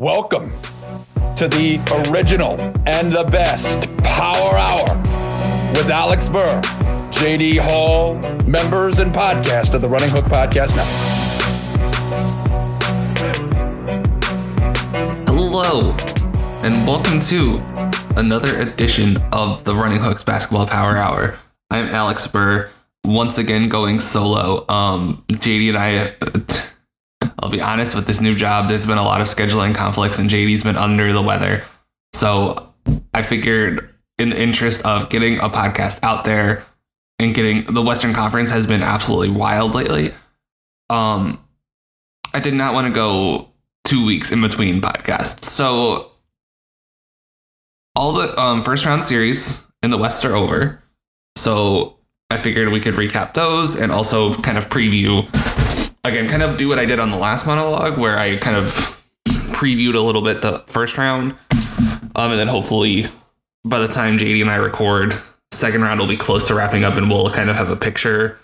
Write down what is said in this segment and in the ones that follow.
Welcome to the original and the best Power Hour with Alex Burr, JD Hall, members and podcast of the Running Hook Podcast Network. Hello, and welcome to another edition of the Running Hooks Basketball Power Hour. I'm Alex Burr, once again going solo. Um, JD and I, I'll be honest, with this new job, there's been a lot of scheduling conflicts, and JD's been under the weather. So I figured, in the interest of getting a podcast out there and getting the Western Conference has been absolutely wild lately. Um, I did not want to go two weeks in between podcasts. So all the um, first round series in the West are over. So I figured we could recap those and also kind of preview again, kind of do what I did on the last monologue where I kind of previewed a little bit the first round. Um, and then hopefully by the time JD and I record, second round will be close to wrapping up and we'll kind of have a picture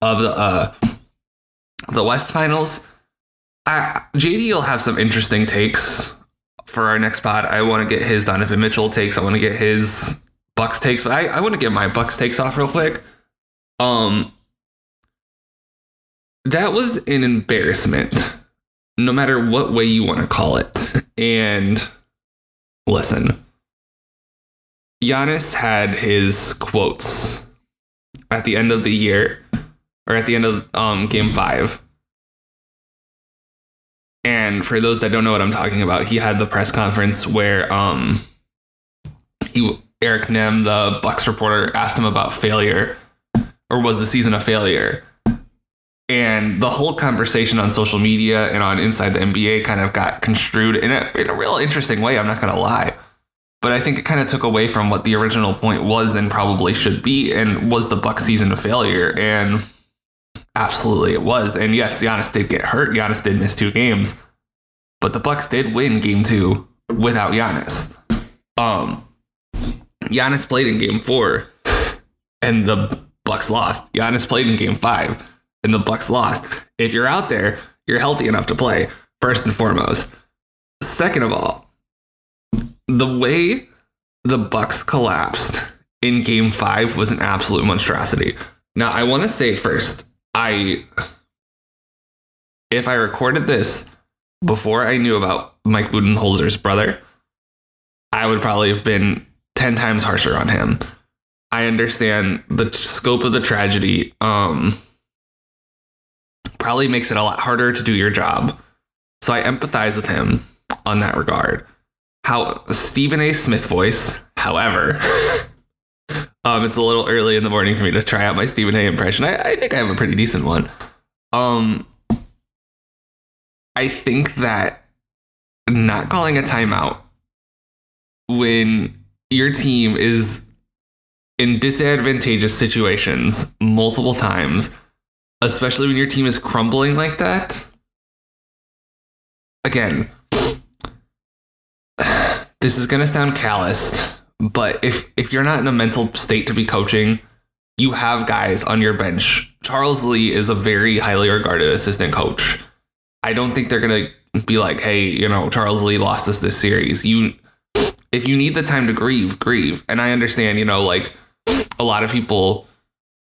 of the uh, the West finals. I, JD will have some interesting takes for our next pod. I want to get his Donovan Mitchell takes. I want to get his Bucks takes, but I, I want to get my Bucks takes off real quick. Um, that was an embarrassment, no matter what way you want to call it. And listen, Giannis had his quotes at the end of the year, or at the end of um, Game Five and for those that don't know what I'm talking about, he had the press conference where um he Eric Nehm, the Bucks reporter, asked him about failure or was the season a failure? And the whole conversation on social media and on Inside the NBA kind of got construed in a, in a real interesting way. I'm not going to lie. But I think it kind of took away from what the original point was and probably should be. And was the Buck season a failure? And Absolutely, it was. And yes, Giannis did get hurt. Giannis did miss two games, but the Bucks did win Game Two without Giannis. Um, Giannis played in Game Four, and the Bucks lost. Giannis played in Game Five, and the Bucks lost. If you're out there, you're healthy enough to play. First and foremost. Second of all, the way the Bucks collapsed in Game Five was an absolute monstrosity. Now, I want to say first, I if I recorded this before I knew about Mike Budenholzer's brother, I would probably have been 10 times harsher on him. I understand the scope of the tragedy. Um probably makes it a lot harder to do your job. So I empathize with him on that regard. How Stephen A. Smith voice, however, Um, it's a little early in the morning for me to try out my Stephen A. impression. I, I think I have a pretty decent one. Um, I think that not calling a timeout when your team is in disadvantageous situations multiple times, especially when your team is crumbling like that. Again, this is going to sound calloused but if if you're not in a mental state to be coaching, you have guys on your bench. Charles Lee is a very highly regarded assistant coach. I don't think they're gonna be like, hey, you know, Charles Lee lost us this series. You if you need the time to grieve, grieve. And I understand, you know, like a lot of people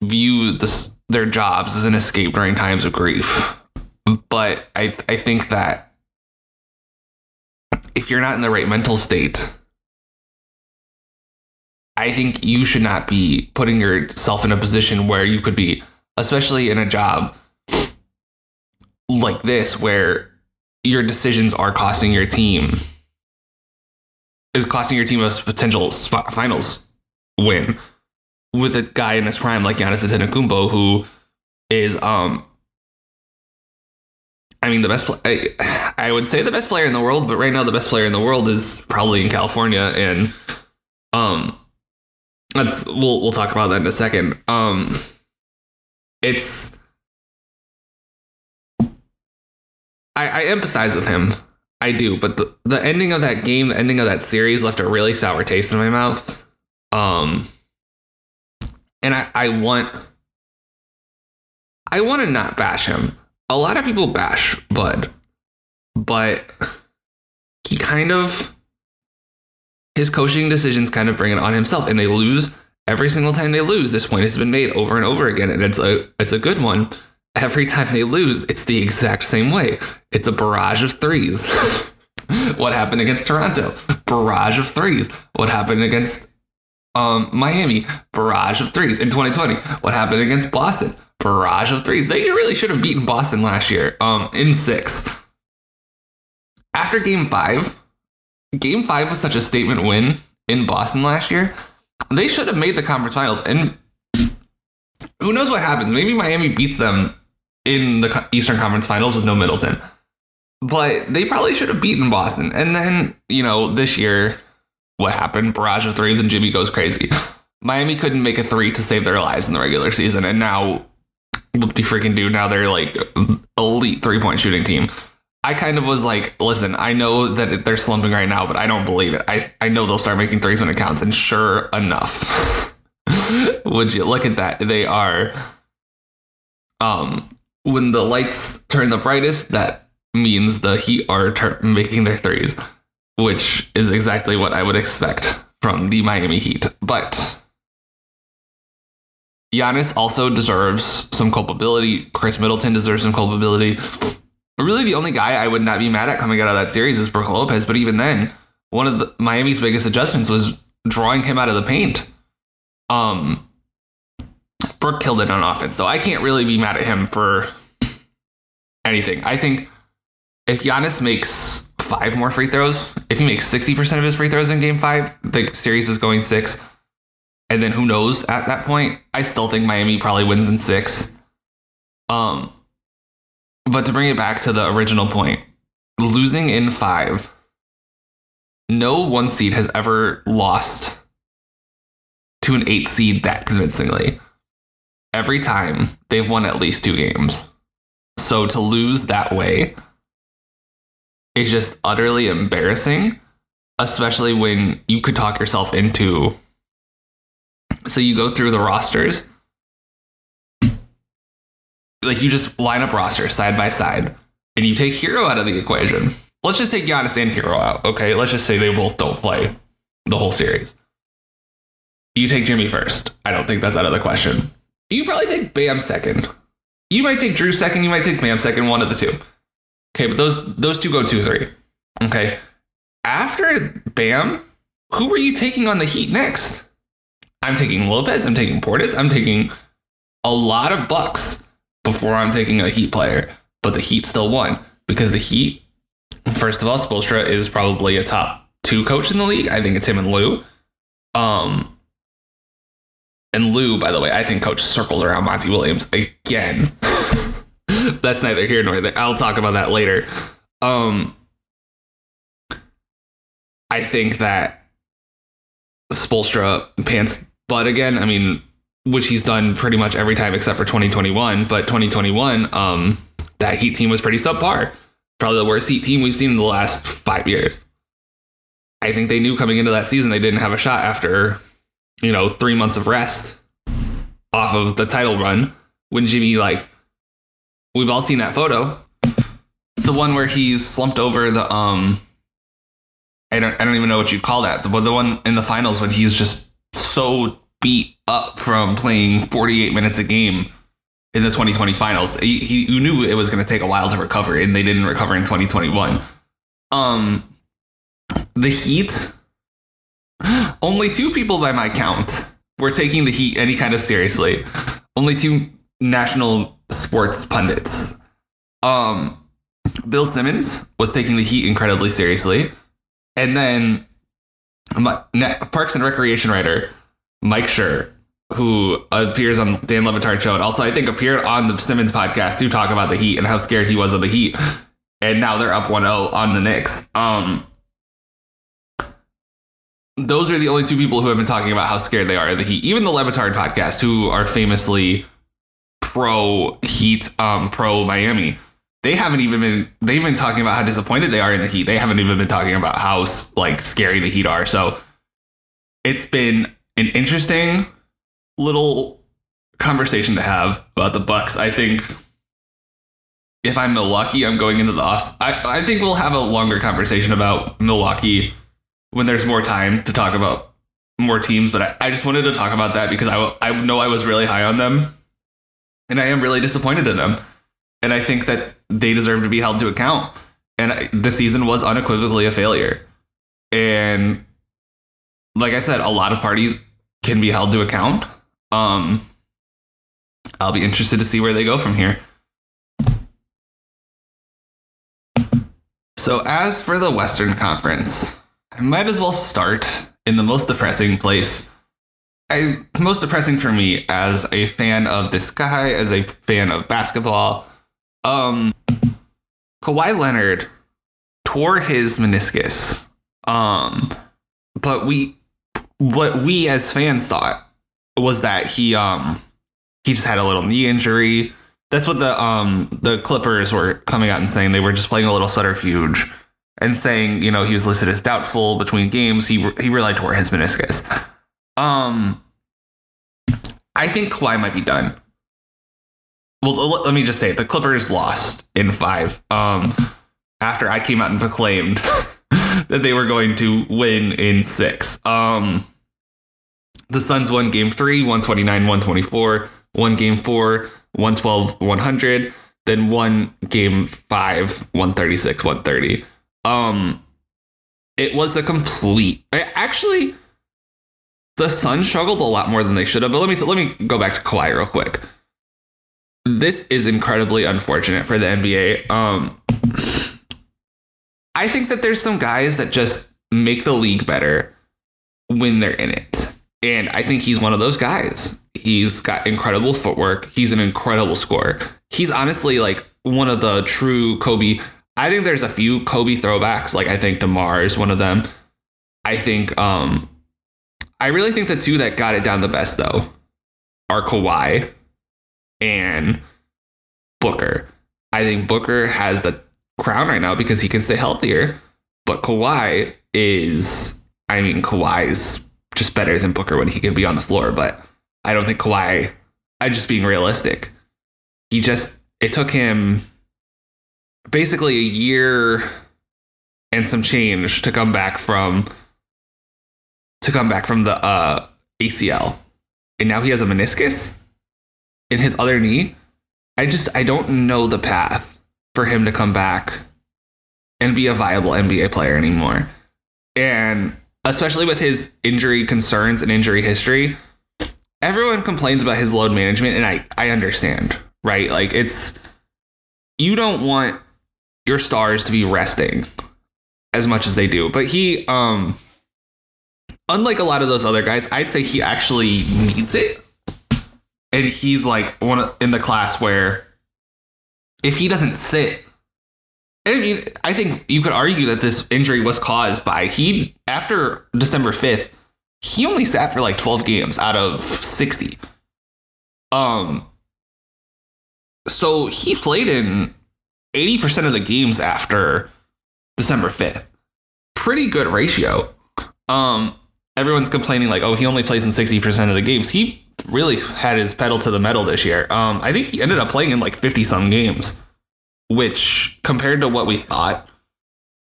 view this their jobs as an escape during times of grief. But I I think that if you're not in the right mental state, I think you should not be putting yourself in a position where you could be, especially in a job like this, where your decisions are costing your team, is costing your team a potential finals win with a guy in his prime like Giannis Antetokounmpo, who is, um, I mean, the best. I, I would say the best player in the world, but right now the best player in the world is probably in California, and um, that's we'll we'll talk about that in a second. Um, it's I, I empathize with him. I do, but the, the ending of that game, the ending of that series left a really sour taste in my mouth. Um, and I, I want I want to not bash him. A lot of people bash Bud, but he kind of his coaching decisions kind of bring it on himself, and they lose every single time they lose. This point has been made over and over again, and it's a it's a good one. Every time they lose, it's the exact same way. It's a barrage of threes. what happened against Toronto? Barrage of threes. What happened against um, Miami? Barrage of threes. In 2020, what happened against Boston? Barrage of threes. They really should have beaten Boston last year um, in six. After game five, game five was such a statement win in Boston last year. They should have made the conference finals. And who knows what happens? Maybe Miami beats them in the Eastern Conference Finals with no Middleton. But they probably should have beaten Boston. And then, you know, this year, what happened? Barrage of threes and Jimmy goes crazy. Miami couldn't make a three to save their lives in the regular season. And now, what do freaking do? Now they're like elite three point shooting team. I kind of was like, listen, I know that they're slumping right now, but I don't believe it. I, I know they'll start making threes when it counts. And sure enough, would you look at that? They are, um, when the lights turn the brightest, that means the Heat are ter- making their threes, which is exactly what I would expect from the Miami Heat. But Giannis also deserves some culpability. Chris Middleton deserves some culpability. Really, the only guy I would not be mad at coming out of that series is Brook Lopez. But even then, one of the, Miami's biggest adjustments was drawing him out of the paint. Um, Brook killed it on offense, so I can't really be mad at him for anything. I think if Giannis makes five more free throws, if he makes 60% of his free throws in game five, the series is going six. And then who knows at that point? I still think Miami probably wins in six. Um, but to bring it back to the original point, losing in five, no one seed has ever lost to an eight seed that convincingly. Every time they've won at least two games. So to lose that way is just utterly embarrassing, especially when you could talk yourself into. So you go through the rosters, like you just line up rosters side by side, and you take Herro out of the equation. Let's just take Giannis and Herro out, okay? Let's just say they both don't play the whole series. You take Jimmy first. I don't think that's out of the question. You probably take Bam second. You might take Jrue second. You might take Bam second. One of the two. Okay, but those those two go two three. Okay. After Bam, who are you taking on the Heat next? I'm taking Lopez. I'm taking Portis. I'm taking a lot of Bucks before I'm taking a Heat player. But the Heat still won because the Heat, first of all, Spoelstra is probably a top two coach in the league. I think it's him and Lue. Um, and Lue, by the way, I think coach circled around Monty Williams again. That's neither here nor there. I'll talk about that later. Um, I think that Spoelstra pants butt again. I mean, which he's done pretty much every time except for 2021. But 2021, um, that Heat team was pretty subpar. Probably the worst Heat team we've seen in the last five years. I think they knew coming into that season they didn't have a shot after, you know, three months of rest off of the title run when Jimmy like we've all seen that photo. The one where he's slumped over the um I don't I don't even know what you'd call that. The, the one in the finals when he's just so beat up from playing 48 minutes a game in the 2020 finals. He, he you knew it was going to take a while to recover and they didn't recover in 2021. Um the Heat only two people by my count were taking the Heat any kind of seriously. Only two national sports pundits. Um, Bill Simmons was taking the Heat incredibly seriously, and then Parks and Recreation writer Mike Schur, who appears on Dan Le Batard show, and also I think appeared on the Simmons podcast to talk about the Heat and how scared he was of the Heat. And now they're up 1-0 on the Knicks. Um, those are the only two people who have been talking about how scared they are of the Heat. Even the Le Batard podcast, who are famously pro Heat, um, pro Miami. They haven't even been. They've been talking about how disappointed they are in the Heat. They haven't even been talking about how like scary the Heat are. So it's been an interesting little conversation to have about the Bucks. I think if I'm Milwaukee, I'm going into the off. I, I think we'll have a longer conversation about Milwaukee when there's more time to talk about more teams. But I, I just wanted to talk about that because I, I know I was really high on them and I am really disappointed in them. And I think that they deserve to be held to account. And the season was unequivocally a failure. And like I said, a lot of parties can be held to account. Um, I'll be interested to see where they go from here. So, as for the Western Conference, I might as well start in the most depressing place. I, most depressing for me as a fan of this guy, as a fan of basketball. Um, Kawhi Leonard tore his meniscus. Um, but we, what we as fans thought was that he, um, he just had a little knee injury. That's what the um the Clippers were coming out and saying. They were just playing a little subterfuge and saying, you know, he was listed as doubtful between games. He he really tore his meniscus. Um, I think Kawhi might be done. Well, let me just say, it. the Clippers lost in five. Um, after I came out and proclaimed that they were going to win in six. Um, the Suns won game three, 129, 124, won game four, 112, 100, then won game five, 136, 130. Um, it was a complete. Actually, the Suns struggled a lot more than they should have. But let me let me go back to Kawhi real quick. This is incredibly unfortunate for the NBA. Um, I think that there's some guys that just make the league better when they're in it. And I think he's one of those guys. He's got incredible footwork. He's an incredible scorer. He's honestly like one of the true Kobe. I think there's a few Kobe throwbacks. Like I think DeMar is one of them. I think um I really think the two that got it down the best though are Kawhi and Booker. I think Booker has the crown right now because he can stay healthier, but Kawhi is I mean Kawhi's just better than Booker when he can be on the floor, but I don't think Kawhi, I'm just being realistic. He just, it took him basically a year and some change to come back from to come back from the uh, ACL. And now he has a meniscus in his other knee. I just I don't know the path for him to come back and be a viable NBA player anymore. And especially with his injury concerns and injury history, everyone complains about his load management and I I understand, right? Like it's you don't want your stars to be resting as much as they do. But he um unlike a lot of those other guys, I'd say he actually needs it. And he's like one in the class where if he doesn't sit I mean, I think you could argue that this injury was caused by he after December 5th, he only sat for like 12 games out of 60. Um so he played in 80% of the games after December 5th. Pretty good ratio. Um everyone's complaining like, "Oh, he only plays in 60% of the games." He really had his pedal to the metal this year. Um I think he ended up playing in like 50 some games, which compared to what we thought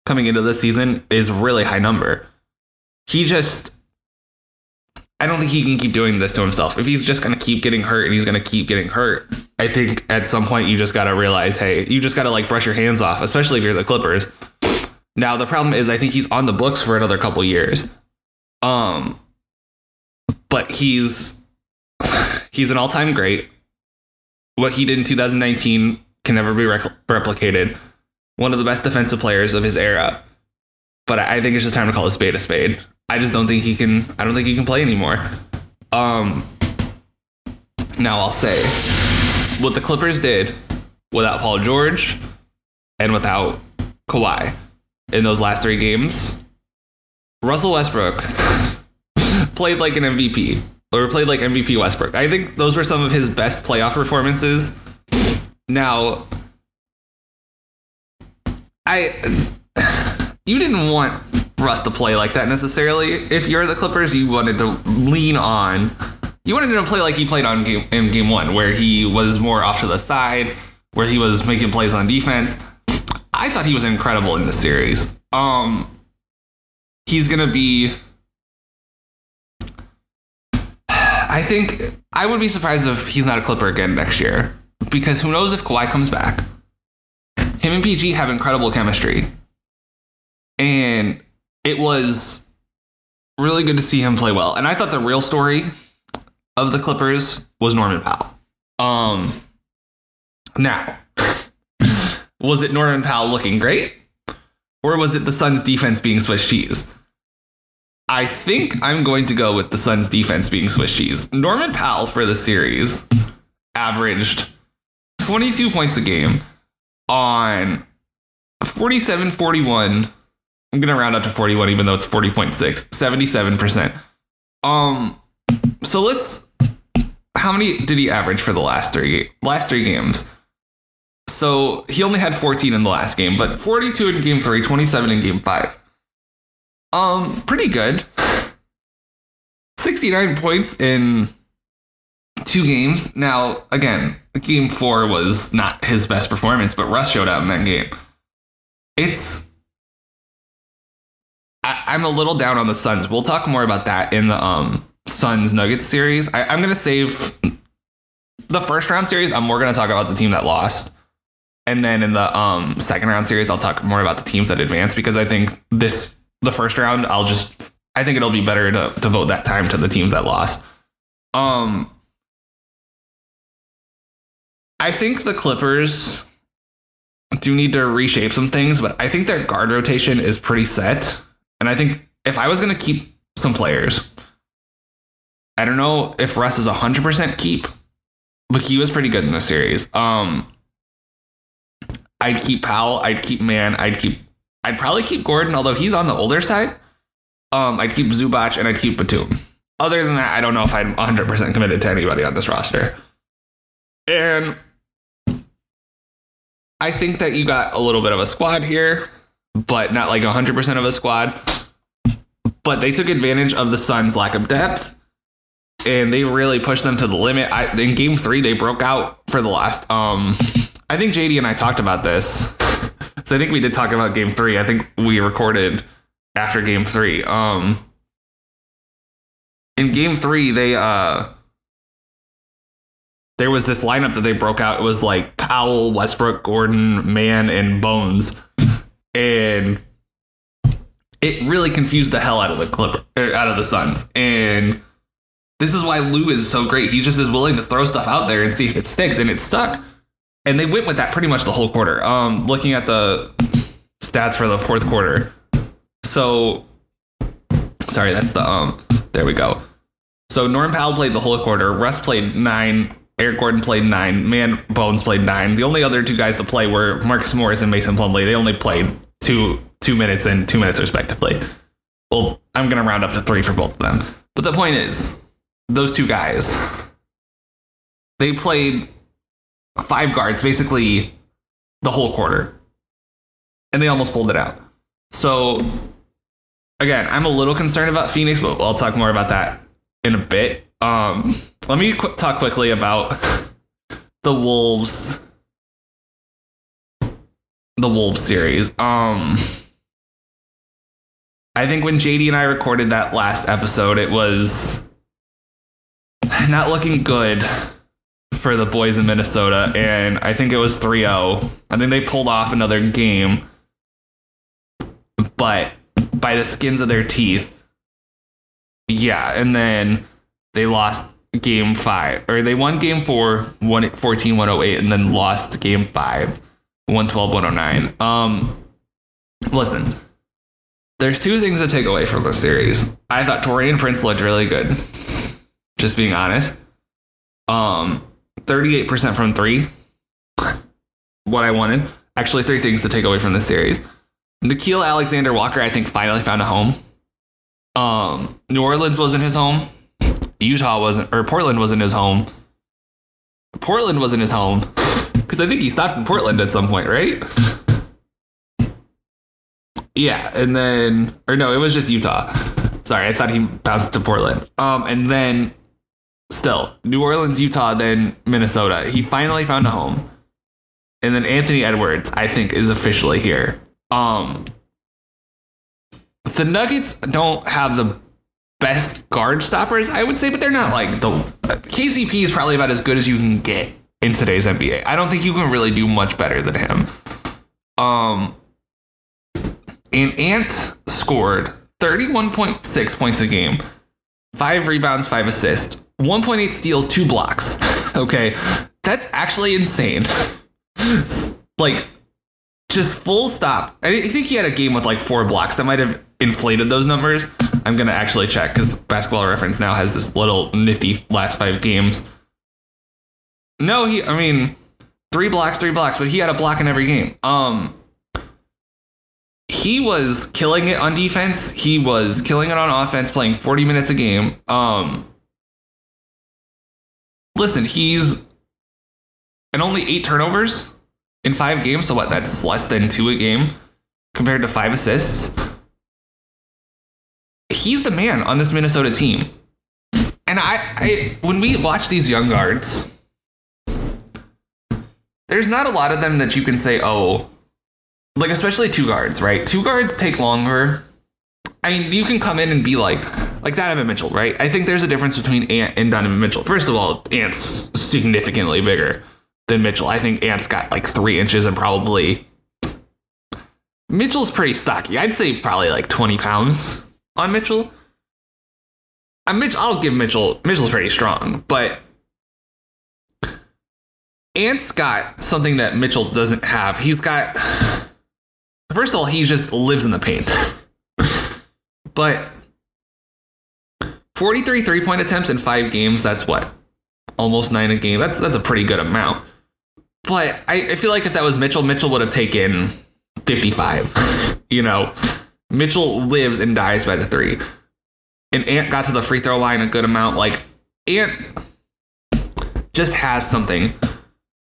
coming into this season is really high number. He just I don't think he can keep doing this to himself. If he's just going to keep getting hurt and he's going to keep getting hurt, I think at some point you just got to realize, hey, you just got to like brush your hands off, especially if you're the Clippers. Now the problem is, I think he's on the books for another couple years. Um, but he's he's an all-time great. What he did in 2019 can never be replicated. One of the best defensive players of his era. But I think it's just time to call a spade a spade. I just don't think he can. I don't think he can play anymore. Um. Now I'll say what the Clippers did without Paul George and without Kawhi in those last three games. Russell Westbrook played like an MVP or played like MVP Westbrook. I think those were some of his best playoff performances. Now, I you didn't want Russ to play like that necessarily. If you're the Clippers, you wanted to lean on. You wanted him to play like he played on game in game one, where he was more off to the side, where he was making plays on defense. I thought he was incredible in the series. Um, he's gonna be. I think I would be surprised if he's not a Clipper again next year because who knows if Kawhi comes back. Him and PG have incredible chemistry, and it was really good to see him play well. And I thought the real story of the Clippers was Norman Powell. Um, now, was it Norman Powell looking great? Or was it the Suns defense being Swiss cheese? I think I'm going to go with the Suns defense being Swiss cheese. Norman Powell for the series averaged 22 points a game on 47 41. I'm going to round up to 41 even though it's 40.6, 77%. Um so let's how many did he average for the last 3 last 3 games? So he only had 14 in the last game, but 42 in game 3, 27 in game 5. Um pretty good. 69 points in two games. Now, again, game 4 was not his best performance, but Russ showed out in that game. It's I, am a little down on the Suns. We'll talk more about that in the um Suns Nuggets series. I, I'm gonna save the first round series. I'm more gonna talk about the team that lost, and then in the um second round series, I'll talk more about the teams that advanced because I think this the first round, I'll just I think it'll be better to devote that time to the teams that lost. Um, I think the Clippers do need to reshape some things, but I think their guard rotation is pretty set. And I think if I was going to keep some players, I don't know if Russ is 100% keep, but he was pretty good in the series. Um, I'd keep Powell, I'd keep Mann, I'd keep, I'd probably keep Gordon, although he's on the older side. Um, I'd keep Zubac and I'd keep Batum. Other than that, I don't know if I'm 100% committed to anybody on this roster. And I think that you got a little bit of a squad here, but not like 100% of a squad. But they took advantage of the Suns' lack of depth and they really pushed them to the limit. I, in game three, they broke out for the last. Um, I think JD and I talked about this. So I think we did talk about game three. I think we recorded after game three. Um, in game three, they uh, there was this lineup that they broke out. It was like Powell, Westbrook, Gordon, Mann, and Bones, and it really confused the hell out of the Clipper, er, out of the Suns. And this is why Lue is so great. He just is willing to throw stuff out there and see if it sticks, and it stuck. And they went with that pretty much the whole quarter. Um, looking at the stats for the fourth quarter, so sorry, that's the um. There we go. So Norm Powell played the whole quarter. Russ played nine. Eric Gordon played nine. Mann Bones played nine. The only other two guys to play were Marcus Morris and Mason Plumlee. They only played two two minutes and two minutes respectively. Well, I'm gonna round up to three for both of them. But the point is, those two guys, they played five guards basically the whole quarter, and they almost pulled it out. So again, I'm a little concerned about Phoenix, but I'll talk more about that in a bit. Um, let me qu- talk quickly about the Wolves, the Wolves series. Um, I think when JD and I recorded that last episode, it was not looking good for the boys in Minnesota, and I think it was 3 0. I think they pulled off another game, but by the skins of their teeth. Yeah, and then they lost game five, or they won game four, 14 108, and then lost game five, 112 109. Um, listen, there's two things to take away from this series. I thought Taurean Prince looked really good just being honest. Um, 38% from three. What I wanted. Actually, three things to take away from this series. Nickeil Alexander Walker, I think, finally found a home. Um, New Orleans wasn't his home. Utah wasn't, or Portland wasn't his home. Portland wasn't his home because I think he stopped in Portland at some point, right? Yeah, and then, or no, it was just Utah. Sorry, I thought he bounced to Portland. Um, and then still New Orleans, Utah, then Minnesota. He finally found a home. and then Anthony Edwards, I think, is officially here. Um, the Nuggets don't have the best guard stoppers, I would say, but they're not like the KCP is probably about as good as you can get in today's NBA. I don't think you can really do much better than him. Um, and Ant scored 31.6 points a game, five rebounds, five assists, 1.8 steals, two blocks. okay, that's actually insane. like, just full stop. I think he had a game with like four blocks. That might have inflated those numbers. I'm gonna actually check because Basketball Reference now has this little nifty last five games. No, he. I mean, three blocks, three blocks, but he had a block in every game. Um, he was killing it on defense. He was killing it on offense, playing 40 minutes a game. Um, listen, he's and only eight turnovers in five games. So what? That's less than two a game compared to five assists. He's the man on this Minnesota team. And I, I when we watch these young guards, there's not a lot of them that you can say, oh, like especially two guards, right? Two guards take longer. I mean, you can come in and be like, like Donovan Mitchell, right? I think there's a difference between Ant and Donovan Mitchell. First of all, Ant's significantly bigger than Mitchell. I think Ant's got like three inches and probably Mitchell's pretty stocky. I'd say probably like 20 pounds on Mitchell. I'm Mitch. I'll give Mitchell. Mitchell's pretty strong, but Ant's got something that Mitchell doesn't have. He's got. First of all, he just lives in the paint. but 43 three point attempts in five games. That's what almost nine a game. That's that's a pretty good amount. But I, I feel like if that was Mitchell, Mitchell would have taken 55. you know, Mitchell lives and dies by the three. And Ant got to the free throw line a good amount. Like, Ant just has something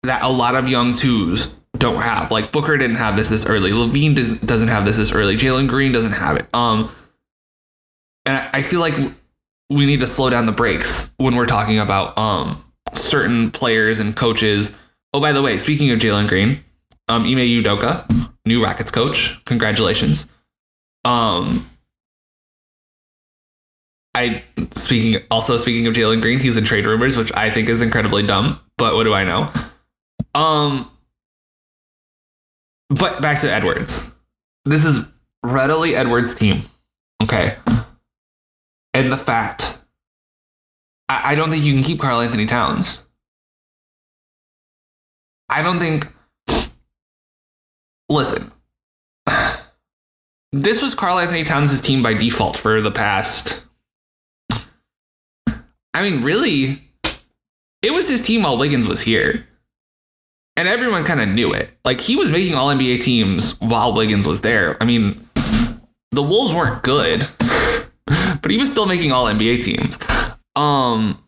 that a lot of young twos don't have. Like, Booker didn't have this this early. LaVine does, doesn't have this this early. Jalen Green doesn't have it. Um, and I feel like we need to slow down the brakes when we're talking about um certain players and coaches. Oh, by the way, speaking of Jalen Green, um, Ime Udoka, new Rockets coach, congratulations. Um, I speaking also speaking of Jalen Green, he's in trade rumors, which I think is incredibly dumb. But what do I know? Um, but back to Edwards. This is readily Edwards' team. Okay, and the fact I, I don't think you can keep Karl Anthony Towns. I don't think. Listen, this was Karl Anthony Towns' team by default for the past. I mean, really, it was his team while Wiggins was here. And everyone kind of knew it. Like, he was making all NBA teams while Wiggins was there. I mean, the Wolves weren't good, but he was still making all NBA teams. Um,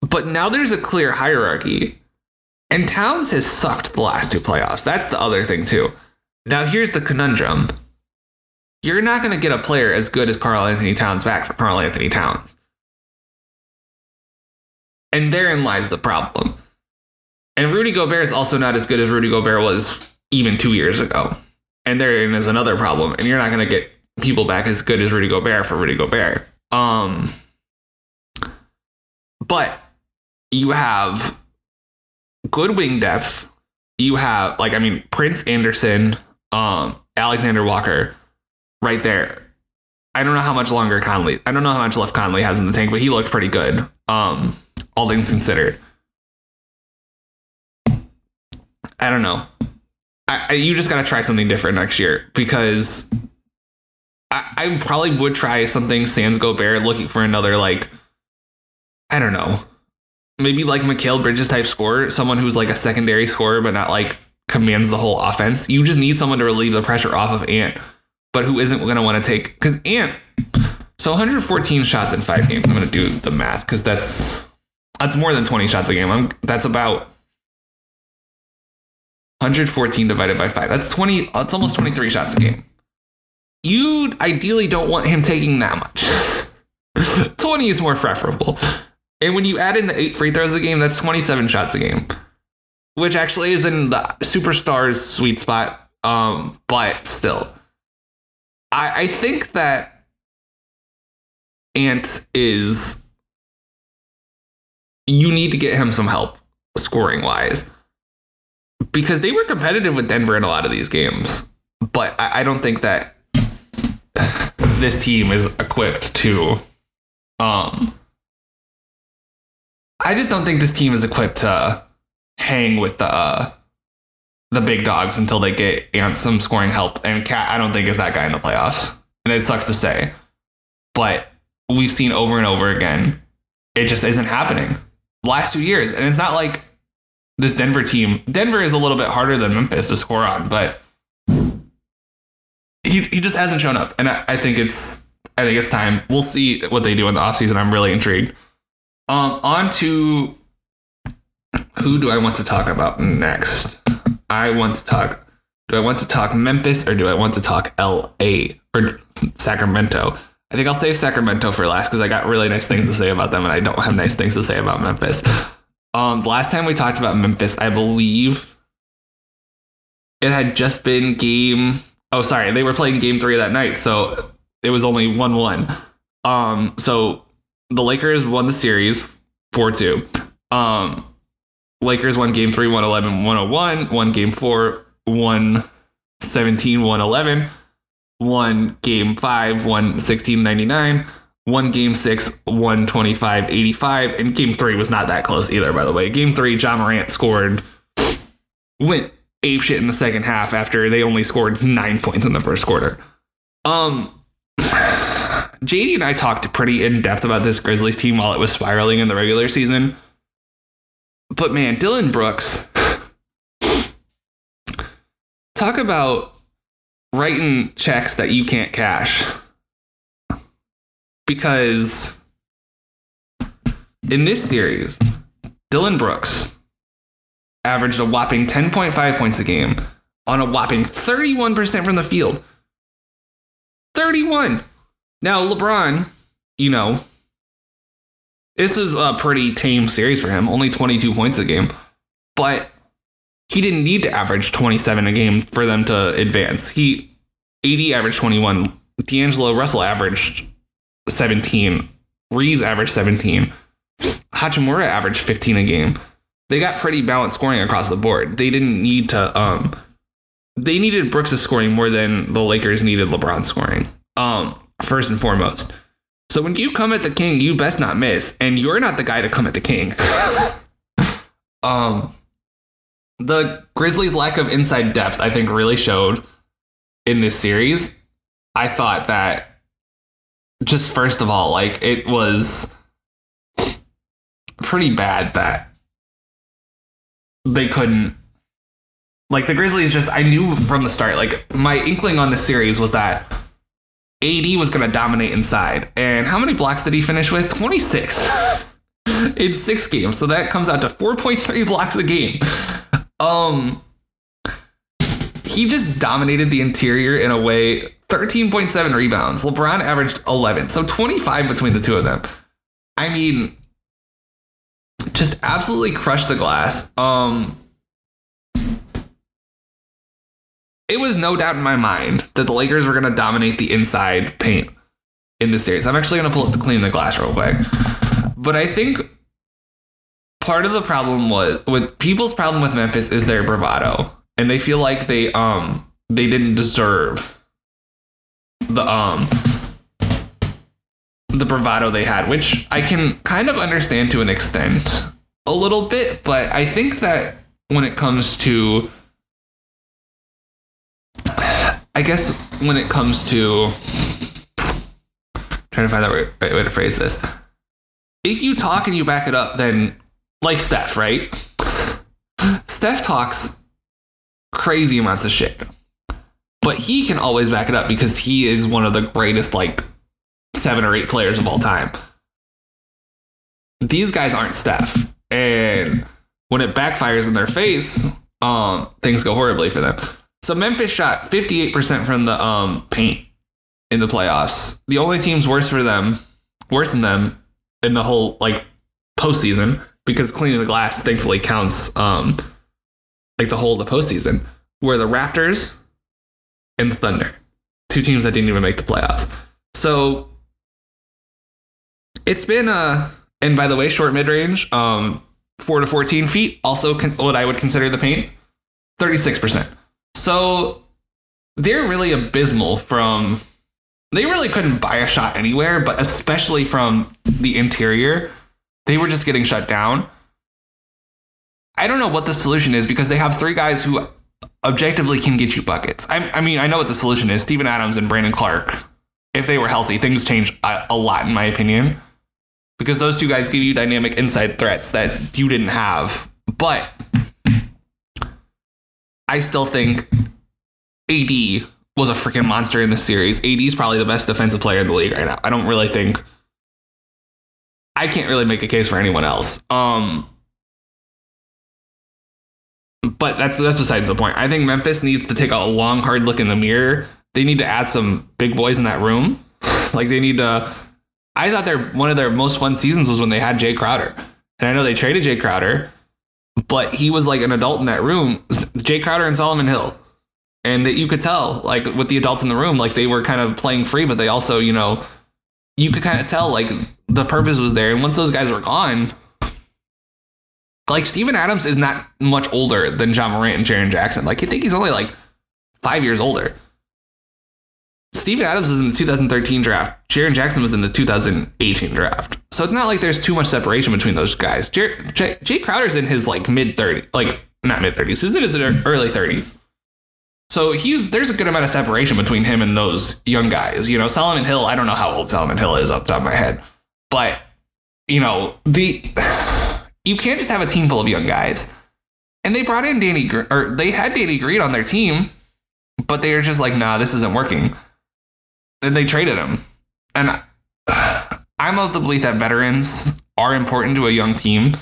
but now there's a clear hierarchy. And Towns has sucked the last two playoffs. That's the other thing, too. Now, here's the conundrum you're not going to get a player as good as Karl Anthony Towns back for Karl Anthony Towns. And therein lies the problem. And Rudy Gobert is also not as good as Rudy Gobert was even two years ago. And therein is another problem. And you're not going to get people back as good as Rudy Gobert for Rudy Gobert. Um, but you have good wing depth. You have like I mean Prince Anderson, um, Alexander Walker, right there. I don't know how much longer Conley. I don't know how much left Conley has in the tank, but he looked pretty good. Um, all things considered. I don't know. I, I you just gotta try something different next year because I, I probably would try something Sans Gobert looking for another like I don't know maybe like Mikal Bridges type scorer, someone who's like a secondary scorer but not like commands the whole offense. You just need someone to relieve the pressure off of Ant, but who isn't going to want to take because Ant. So 114 shots in five games. I'm going to do the math because that's that's more than 20 shots a game. I'm, that's about 114 divided by five. That's 20. That's almost 23 shots a game. You ideally don't want him taking that much. 20 is more preferable. And when you add in the eight free throws a game, that's 27 shots a game. which actually is in the superstars sweet spot. Um, but still, I I think that Ant is you need to get him some help scoring wise because they were competitive with Denver in a lot of these games, but I, I don't think that this team is equipped to um I just don't think this team is equipped to hang with the uh, the big dogs until they get Ant some scoring help. And KAT, I don't think is that guy in the playoffs. And it sucks to say, but we've seen over and over again, it just isn't happening. Last two years, and it's not like this Denver team. Denver is a little bit harder than Memphis to score on, but he he just hasn't shown up. And I, I think it's I think it's time. We'll see what they do in the offseason. I'm really intrigued. Um, on to who do I want to talk about next? I want to talk. Do I want to talk Memphis or do I want to talk L.A. or Sacramento? I think I'll save Sacramento for last because I got really nice things to say about them, and I don't have nice things to say about Memphis. Um, the last time we talked about Memphis, I believe it had just been game. Oh, sorry, they were playing game three that night, so it was only one one. Um, so the Lakers won the series 4 2. Um, Lakers won game three, 111, 101, won game four, 117, 111, won game five, 116, 99, won game six, 125, 85, and game three was not that close either, by the way. Game three, Ja Morant scored, went ape shit in the second half after they only scored nine points in the first quarter. Um, JD and I talked pretty in depth about this Grizzlies team while it was spiraling in the regular season. But man, Dillon Brooks, talk about writing checks that you can't cash. Because in this series, Dillon Brooks averaged a whopping 10.5 points a game on a whopping 31% from the field. 31. Now, LeBron, you know, this is a pretty tame series for him, only 22 points a game, but he didn't need to average 27 a game for them to advance. He 80 averaged 21, D'Angelo Russell averaged 17, Reaves averaged 17, Hachimura averaged 15 a game. They got pretty balanced scoring across the board. They didn't need to um they needed Brooks' scoring more than the Lakers needed LeBron scoring. Um first and foremost. So when you come at the king, you best not miss, and you're not the guy to come at the king. um, the Grizzlies' lack of inside depth, I think, really showed in this series. I thought that just first of all, like it was pretty bad that they couldn't like the Grizzlies just I knew from the start like my inkling on the series was that AD was to dominate inside. And how many blocks did he finish with? 26 in six games. So that comes out to 4.3 blocks a game. Um, he just dominated the interior in a way. 13.7 rebounds. LeBron averaged 11. So 25 between the two of them. I mean, just absolutely crushed the glass. Um, it was no doubt in my mind that the Lakers were going to dominate the inside paint in this series. I'm actually going to pull up the clean the glass real quick. But I think part of the problem was with people's problem with Memphis is their bravado. And they feel like they um they didn't deserve the um the bravado they had, which I can kind of understand to an extent a little bit, but I think that when it comes to I guess when it comes to trying to find the right, way to phrase this, if you talk and you back it up, then like Steph, right? Steph talks crazy amounts of shit, but he can always back it up because he is one of the greatest, like seven or eight players of all time. These guys aren't Steph, and when it backfires in their face, um, things go horribly for them. So Memphis shot 58% from the um, paint in the playoffs. The only teams worse for them, worse than them in the whole like postseason, because cleaning the glass thankfully counts um, like the whole of the postseason, were the Raptors and the Thunder, two teams that didn't even make the playoffs. So it's been a, and by the way, short mid range, um, four to 14 feet, also con- what I would consider the paint, 36%. So they're really abysmal from, they really couldn't buy a shot anywhere, but especially from the interior, they were just getting shut down. I don't know what the solution is because they have three guys who objectively can get you buckets. I, I mean, I know what the solution is. Steven Adams and Brandon Clarke, If they were healthy, things change a, a lot, in my opinion, because those two guys give you dynamic inside threats that you didn't have. But I still think AD was a freaking monster in the series. AD is probably the best defensive player in the league right now. I don't really think I can't really make a case for anyone else. Um, but that's that's besides the point. I think Memphis needs to take a long, hard look in the mirror. They need to add some big boys in that room. like they need to. I thought their one of their most fun seasons was when they had Jae Crowder, and I know they traded Jae Crowder, but he was like an adult in that room. Jae Crowder and Solomon Hill, and that you could tell like with the adults in the room, like they were kind of playing free, but they also you know you could kind of tell like the purpose was there. And once those guys were gone, like Steven Adams is not much older than Ja Morant and Jaren Jackson. Like you think he's only like five years older. Steven Adams was in the 2013 draft. Jaren Jackson was in the 2018 draft. So it's not like there's too much separation between those guys. Jae Crowder's in his like mid 30s, like not mid 30s. He's in his early 30s. So he's there's a good amount of separation between him and those young guys. You know, Solomon Hill. I don't know how old Solomon Hill is off the top of my head, but you know the you can't just have a team full of young guys. And they brought in Danny or they had Danny Green on their team, but they were just like, nah, this isn't working. Then they traded him. And I'm of the belief that veterans are important to a young team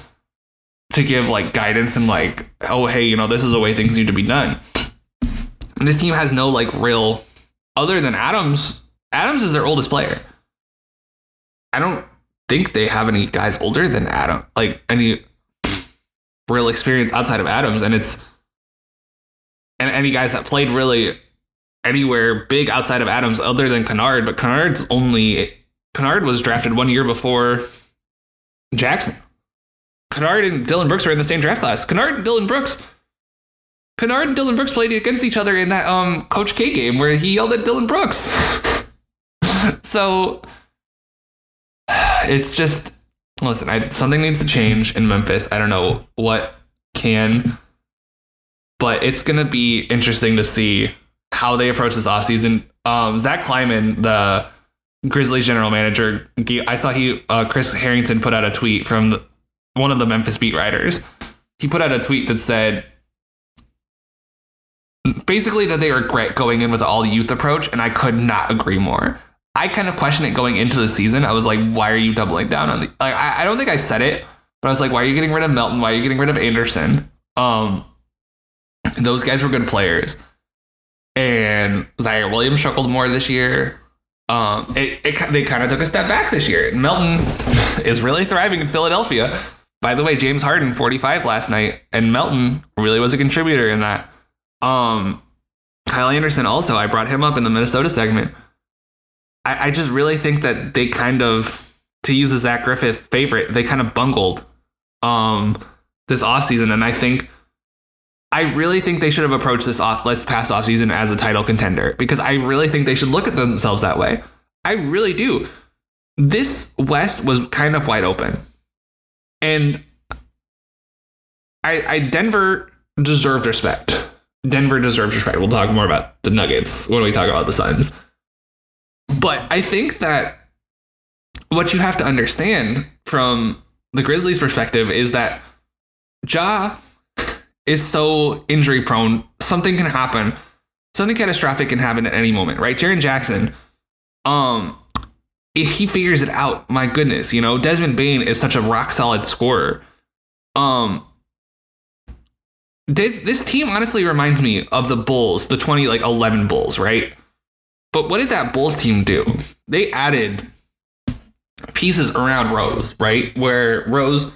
to give like guidance and like, oh hey, you know, this is the way things need to be done. And this team has no like real other than Adams. Adams is their oldest player. I don't think they have any guys older than Adam, like any real experience outside of Adams, and it's and any guys that played really anywhere big outside of Adams other than Kennard, but Kennard's only Kennard was drafted one year before Jackson. Kennard and Dillon Brooks were in the same draft class. Kennard and Dillon Brooks. Kennard and Dillon Brooks played against each other in that um, Coach K game where he yelled at Dillon Brooks. so it's just listen. I, something needs to change in Memphis. I don't know what can, but it's gonna be interesting to see how they approach this offseason. Um, Zach Kleiman, the Grizzlies general manager, I saw he uh, Chris Herrington put out a tweet from the, one of the Memphis beat writers. He put out a tweet that said basically that they regret going in with all youth approach, and I could not agree more. I kind of questioned it going into the season. I was like, why are you doubling down on the like I, I don't think I said it, but I was like, why are you getting rid of Melton? Why are you getting rid of Anderson? Um those guys were good players. And Ziaire Williams struggled more this year. Um, it, it they kind of took a step back this year. Melton is really thriving in Philadelphia. By the way, James Harden 45 last night, and Melton really was a contributor in that. Um, Kyle Anderson also, I brought him up in the Minnesota segment. I, I just really think that they kind of, to use a Zach Griffith favorite, they kind of bungled um, this offseason. And I think, I really think they should have approached this off, let's pass offseason as a title contender because I really think they should look at themselves that way. I really do. This West was kind of wide open. And I, I Denver deserved respect. Denver deserves respect. We'll talk more about the Nuggets when we talk about the Suns. But I think that what you have to understand from the Grizzlies' perspective is that Ja is so injury prone. Something can happen. Something catastrophic can happen at any moment, right? Jaren Jackson, um, if he figures it out, my goodness, you know, Desmond Bane is such a rock solid scorer. Um, this, this team honestly reminds me of the Bulls, the 20 like 11 Bulls, right? But what did that Bulls team do? They added pieces around Rose, right? Where Rose,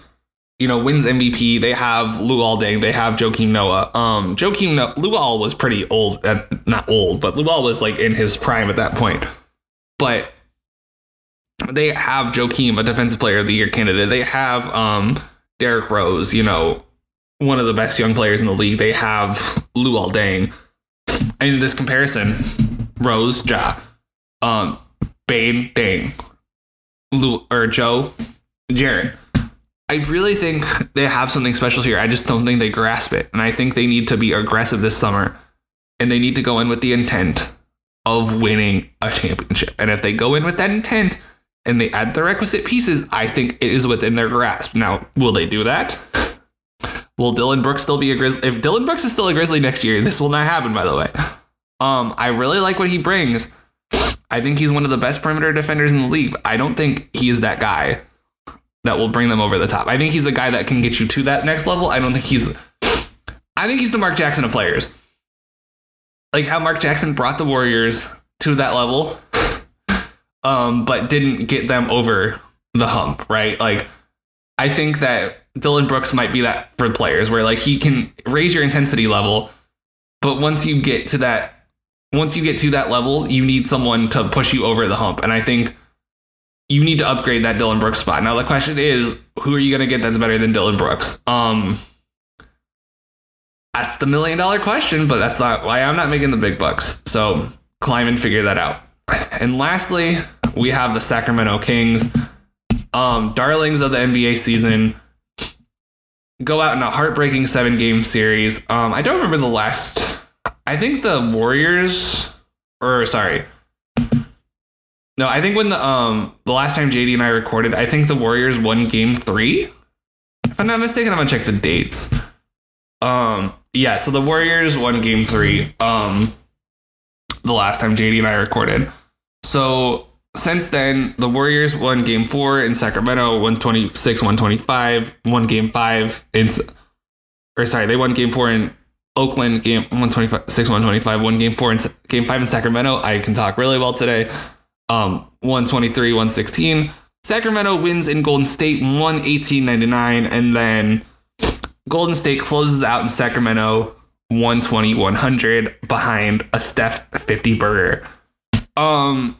you know, wins MVP. They have Luol Deng. They have Joakim Noah. Um, Joakim no- Luol was pretty old. At, not old, but Luol was like in his prime at that point. But they have Joakim, a defensive player of the year candidate. They have um, Derrick Rose, you know, one of the best young players in the league. They have Luol Deng. And this comparison, Rose, Ja, um, Bane, Deng, Lu, or Joe, Jared. I really think they have something special here. I just don't think they grasp it. And I think they need to be aggressive this summer. And they need to go in with the intent of winning a championship. And if they go in with that intent and they add the requisite pieces, I think it is within their grasp. Now, will they do that? Will Dillon Brooks still be a Grizzly? If Dillon Brooks is still a Grizzly next year, this will not happen, by the way. Um, I really like what he brings. I think he's one of the best perimeter defenders in the league. I don't think he is that guy that will bring them over the top. I think he's a guy that can get you to that next level. I don't think he's I think he's the Mark Jackson of players. Like how Mark Jackson brought the Warriors to that level um but didn't get them over the hump, right? Like I think that Dillon Brooks might be that for players where like he can raise your intensity level, but once you get to that once you get to that level, you need someone to push you over the hump. And I think you need to upgrade that Dillon Brooks spot. Now the question is, who are you going to get that's better than Dillon Brooks? Um, that's the million dollar question, but that's not why I'm not making the big bucks. So Kleiman figure that out. And lastly, we have the Sacramento Kings, um, darlings of the NBA season. Go out in a heartbreaking seven game series. Um, I don't remember the last. I think the Warriors, or sorry, no, I think when the um the last time JD and I recorded, I think the Warriors won game three. If I'm not mistaken, I'm gonna check the dates. Um yeah, so the Warriors won game three. Um the last time JD and I recorded. So since then, the Warriors won game four in Sacramento, 126, 125, won game five in or sorry, they won game four in Oakland, game 125, 125, won game four and game five in Sacramento. I can talk really well today um, 123, 116. Sacramento wins in Golden State 118 99. And then Golden State closes out in Sacramento 120 100 behind a Steph 50 burger. Um,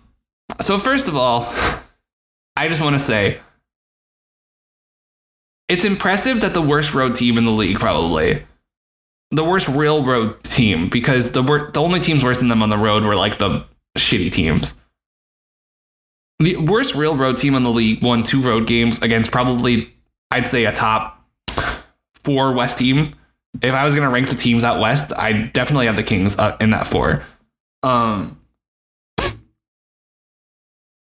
so, first of all, I just want to say it's impressive that the worst road team in the league, probably the worst real road team, because the, the only teams worse than them on the road were like the shitty teams the worst real road team in the league won two road games against probably I'd say a top four West team. If I was gonna rank the teams out west, I definitely have the Kings uh, in that four. Um,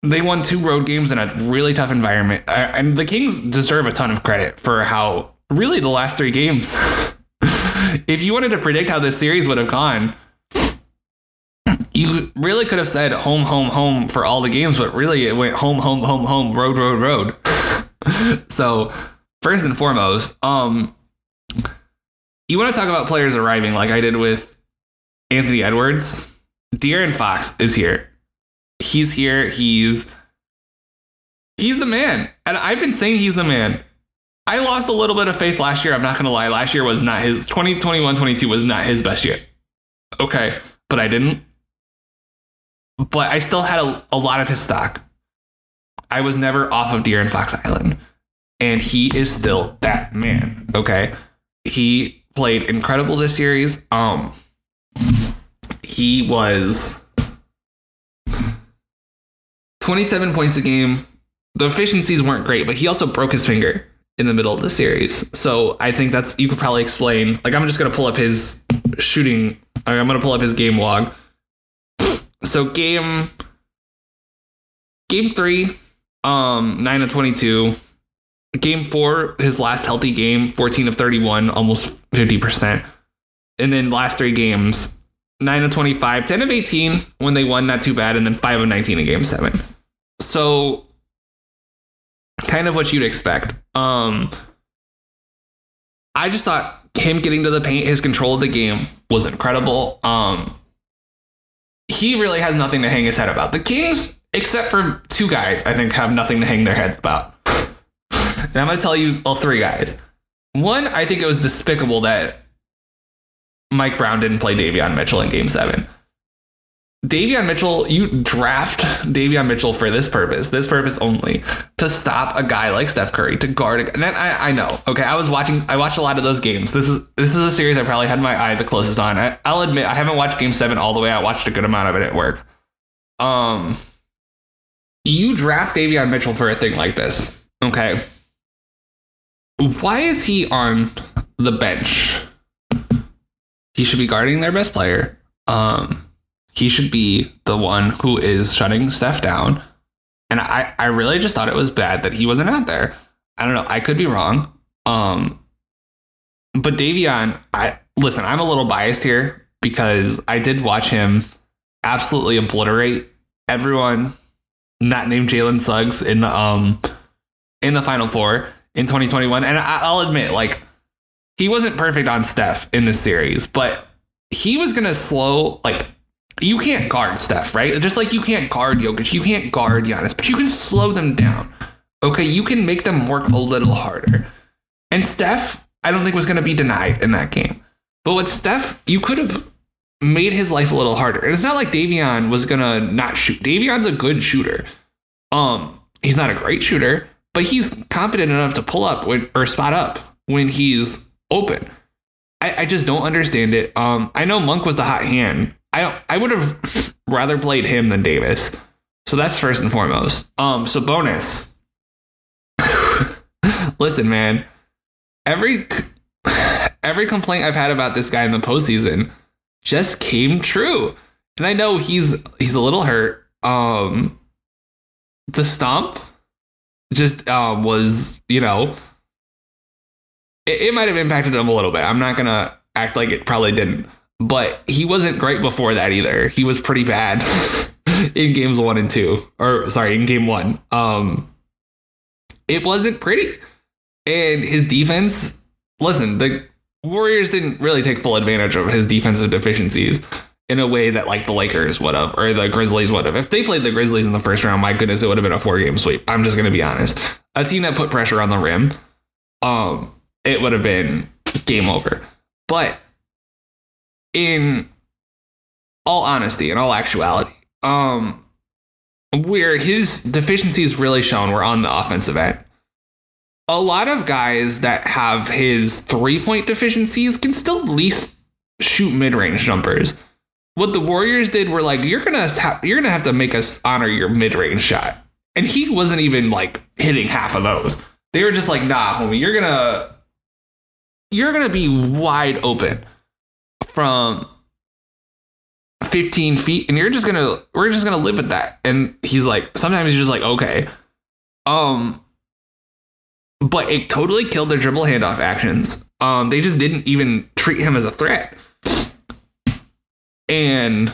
they won two road games in a really tough environment, and the Kings deserve a ton of credit for how really the last three games. if you wanted to predict how this series would have gone, you really could have said home, home, home for all the games, but really it went home, home, home, home, road, road, road. so first and foremost, um, you want to talk about players arriving like I did with Anthony Edwards. De'Aaron Fox is here. He's here. He's he's the man, and I've been saying he's the man. I lost a little bit of faith last year. I'm not gonna lie. Last year was not his 2021 22 was not his best year. Okay, but I didn't but I still had a, a lot of his stock. I was never off of De'Aaron Fox Island. And he is still that man. Okay. He played incredible this series. Um he was 27 points a game. The efficiencies weren't great, but he also broke his finger in the middle of the series. So I think that's you could probably explain. Like I'm just gonna pull up his shooting. I'm gonna pull up his game log so game game three, um, nine of twenty two. Game four, his last healthy game, 14 of 31, almost 50%. And then last three games, 9 of 25, 10 of 18 when they won, not too bad, and then 5 of 19 in game seven. So kind of what you'd expect. Um I just thought him getting to the paint, his control of the game was incredible. Um he really has nothing to hang his head about. The Kings, except for two guys, I think have nothing to hang their heads about. and I'm going to tell you all three guys. one, I think it was despicable that Mike Brown didn't play Davion Mitchell in game seven. Davion Mitchell, you draft Davion Mitchell for this purpose, this purpose only, to stop a guy like Steph Curry to guard. And I, I know, okay, I was watching, I watched a lot of those games. This is this is a series I probably had my eye the closest on. I, I'll admit, I haven't watched Game Seven all the way. I watched a good amount of it at work. Um, you draft Davion Mitchell for a thing like this, okay? Why is he on the bench? He should be guarding their best player. Um he should be the one who is shutting Steph down. And I, I really just thought it was bad that he wasn't out there. I don't know. I could be wrong. Um, but Davion, I listen. I'm a little biased here because I did watch him absolutely obliterate everyone not named Jalen Suggs in the um in the Final Four in 2021. And I, I'll admit, like he wasn't perfect on Steph in this series, but he was gonna slow like you can't guard Steph, right? Just like you can't guard Jokic, you can't guard Giannis, but you can slow them down. Okay, you can make them work a little harder. And Steph, I don't think was going to be denied in that game. But with Steph, you could have made his life a little harder. And it's not like Davion was going to not shoot. Davion's a good shooter. Um, he's not a great shooter, but he's confident enough to pull up when, or spot up when he's open. I, I just don't understand it. Um, I know Monk was the hot hand, I don't, I would have rather played him than Davis. So that's first and foremost. Um, so bonus. Listen, man. Every every complaint I've had about this guy in the postseason just came true. And I know he's he's a little hurt. Um the stomp just um was, you know, it, it might have impacted him a little bit. I'm not gonna act like it probably didn't but he wasn't great before that either. He was pretty bad in games one and two, or sorry, in game one. Um, it wasn't pretty, and his defense. Listen, the Warriors didn't really take full advantage of his defensive deficiencies in a way that like the Lakers would have or the Grizzlies would have. If they played the Grizzlies in the first round, my goodness, it would have been a four game sweep. I'm just gonna be honest. A team that put pressure on the rim, um, it would have been game over. But in all honesty and all actuality, um, where his deficiencies really shown were on the offensive end. A lot of guys that have his three point deficiencies can still at least shoot mid range jumpers. What the Warriors did were like, you're gonna ha- you're gonna have to make us honor your mid range shot, and he wasn't even like hitting half of those. They were just like, nah, homie, you're gonna you're gonna be wide open from 15 feet and you're just gonna we're just gonna live with that. And he's like sometimes he's just like okay. Um but it totally killed their dribble handoff actions. Um they just didn't even treat him as a threat. And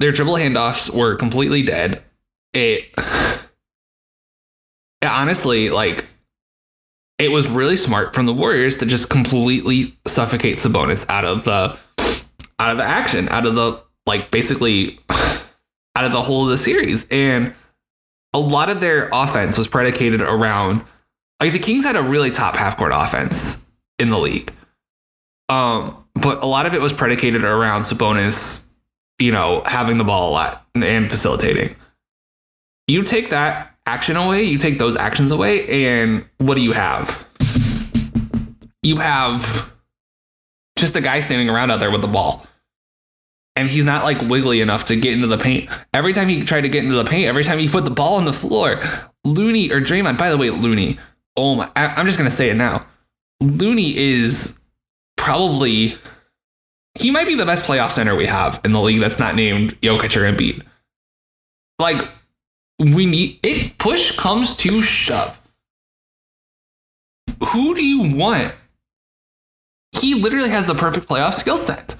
their dribble handoffs were completely dead. It honestly like it was really smart from the Warriors to just completely suffocate Sabonis out of the out of the action, out of the like basically out of the whole of the series. And a lot of their offense was predicated around like the Kings had a really top half court offense in the league. Um, but a lot of it was predicated around Sabonis, you know, having the ball a lot and facilitating. You take that action away, you take those actions away, and what do you have? You have just a guy standing around out there with the ball. And he's not like wiggly enough to get into the paint. Every time he tried to get into the paint, every time he put the ball on the floor, Looney or Draymond, by the way, Looney, oh my, I'm just going to say it now. Looney is probably, he might be the best playoff center we have in the league that's not named Jokic or Embiid. Like, we need it push comes to shove who do you want? He literally has the perfect playoff skill set.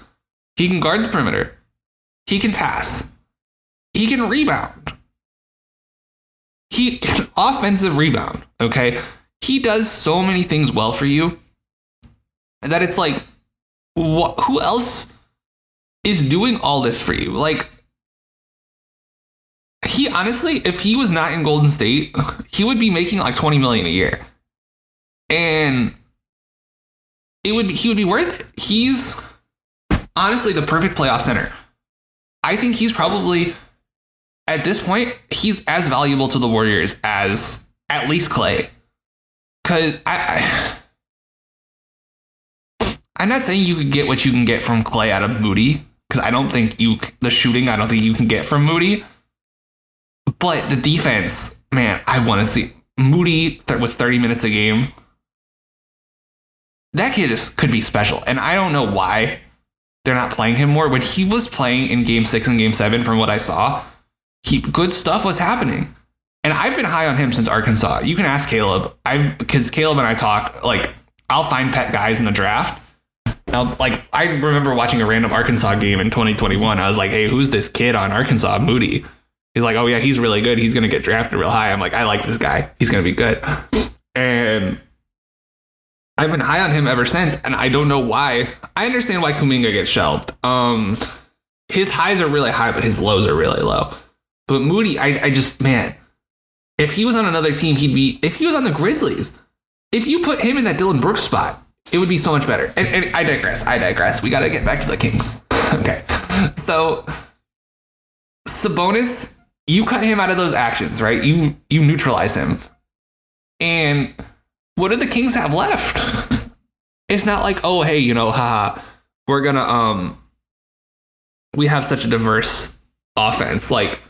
He can guard the perimeter. He can pass. He can rebound. He offensive rebound okay? He does so many things well for you that it's like what who else is doing all this for you? Like he honestly, if he was not in Golden State, he would be making like 20 million a year. And it would he would be worth it. He's honestly the perfect playoff center. I think he's probably at this point he's as valuable to the Warriors as at least Clay. Cause I, I I'm not saying you could get what you can get from Clay out of Moody because I don't think you the shooting I don't think you can get from Moody. But the defense, man, I want to see Moody th- with 30 minutes a game. That kid is, could be special, and I don't know why they're not playing him more. When he was playing in Game Six and Game Seven, from what I saw, he good stuff was happening. And I've been high on him since Arkansas. You can ask Caleb. I've because Caleb and I talk like I'll find pet guys in the draft. Now, like I remember watching a random Arkansas game in 2021. I was like, "Hey, who's this kid on Arkansas? Moody." He's like, "Oh yeah, he's really good. He's gonna get drafted real high." I'm like, "I like this guy. He's gonna be good." And I've been high on him ever since, and I don't know why. I understand why Kuminga gets shelved. Um, his highs are really high, but his lows are really low. But Moody, I, I just man, if he was on another team, he'd be. If he was on the Grizzlies, if you put him in that Dillon Brooks spot, it would be so much better. And, and I digress. I digress. We got to get back to the Kings. okay, so Sabonis, you cut him out of those actions, right? You you neutralize him, and what do the Kings have left? It's not like, oh hey, you know, haha, we're gonna um, we have such a diverse offense. Like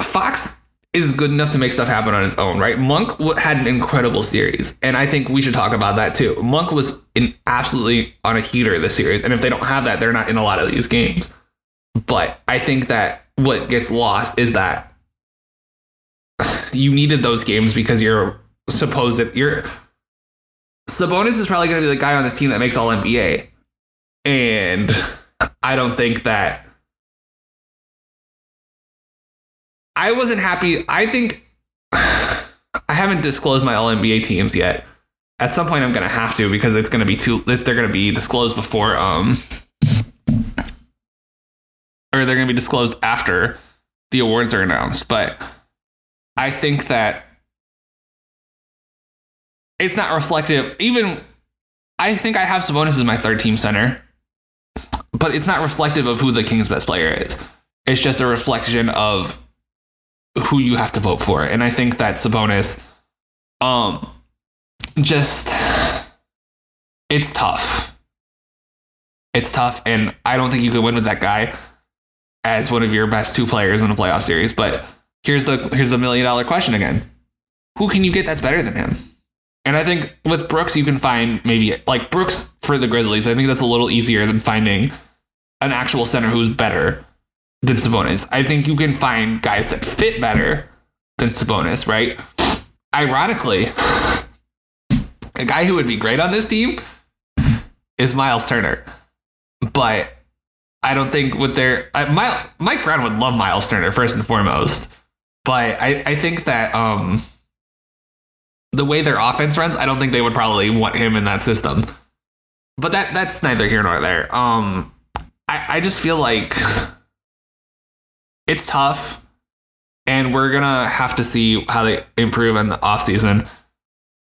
Fox is good enough to make stuff happen on his own, right? Monk had an incredible series, and I think we should talk about that too. Monk was in absolutely on a heater this series, and if they don't have that, they're not in a lot of these games. But I think that what gets lost is that you needed those games because you're supposed you're Sabonis is probably going to be the guy on this team that makes all NBA, and I don't think that I wasn't happy. I think I haven't disclosed my All NBA teams yet. At some point, I'm gonna have to because it's gonna be too. They're gonna be disclosed before, um, they're gonna be disclosed after the awards are announced. But I think that it's not reflective. Even I think I have Sabonis as my third team center, but it's not reflective of who the Kings' best player is. It's just a reflection of who you have to vote for. And I think that Sabonis, um, just it's tough. It's tough, and I don't think you could win with that guy as one of your best two players in a playoff series. But here's the here's the million dollar question again: Who can you get that's better than him? And I think with Brooks, you can find maybe like Brooks for the Grizzlies. I think that's a little easier than finding an actual center who's better than Sabonis. I think you can find guys that fit better than Sabonis, right? Ironically, a guy who would be great on this team is Miles Turner. But I don't think with their uh, My, Mike Brown would love Miles Turner first and foremost. But I, I think that um, the way their offense runs, I don't think they would probably want him in that system. But that that's neither here nor there. Um, I, I just feel like it's tough and we're gonna have to see how they improve in the offseason.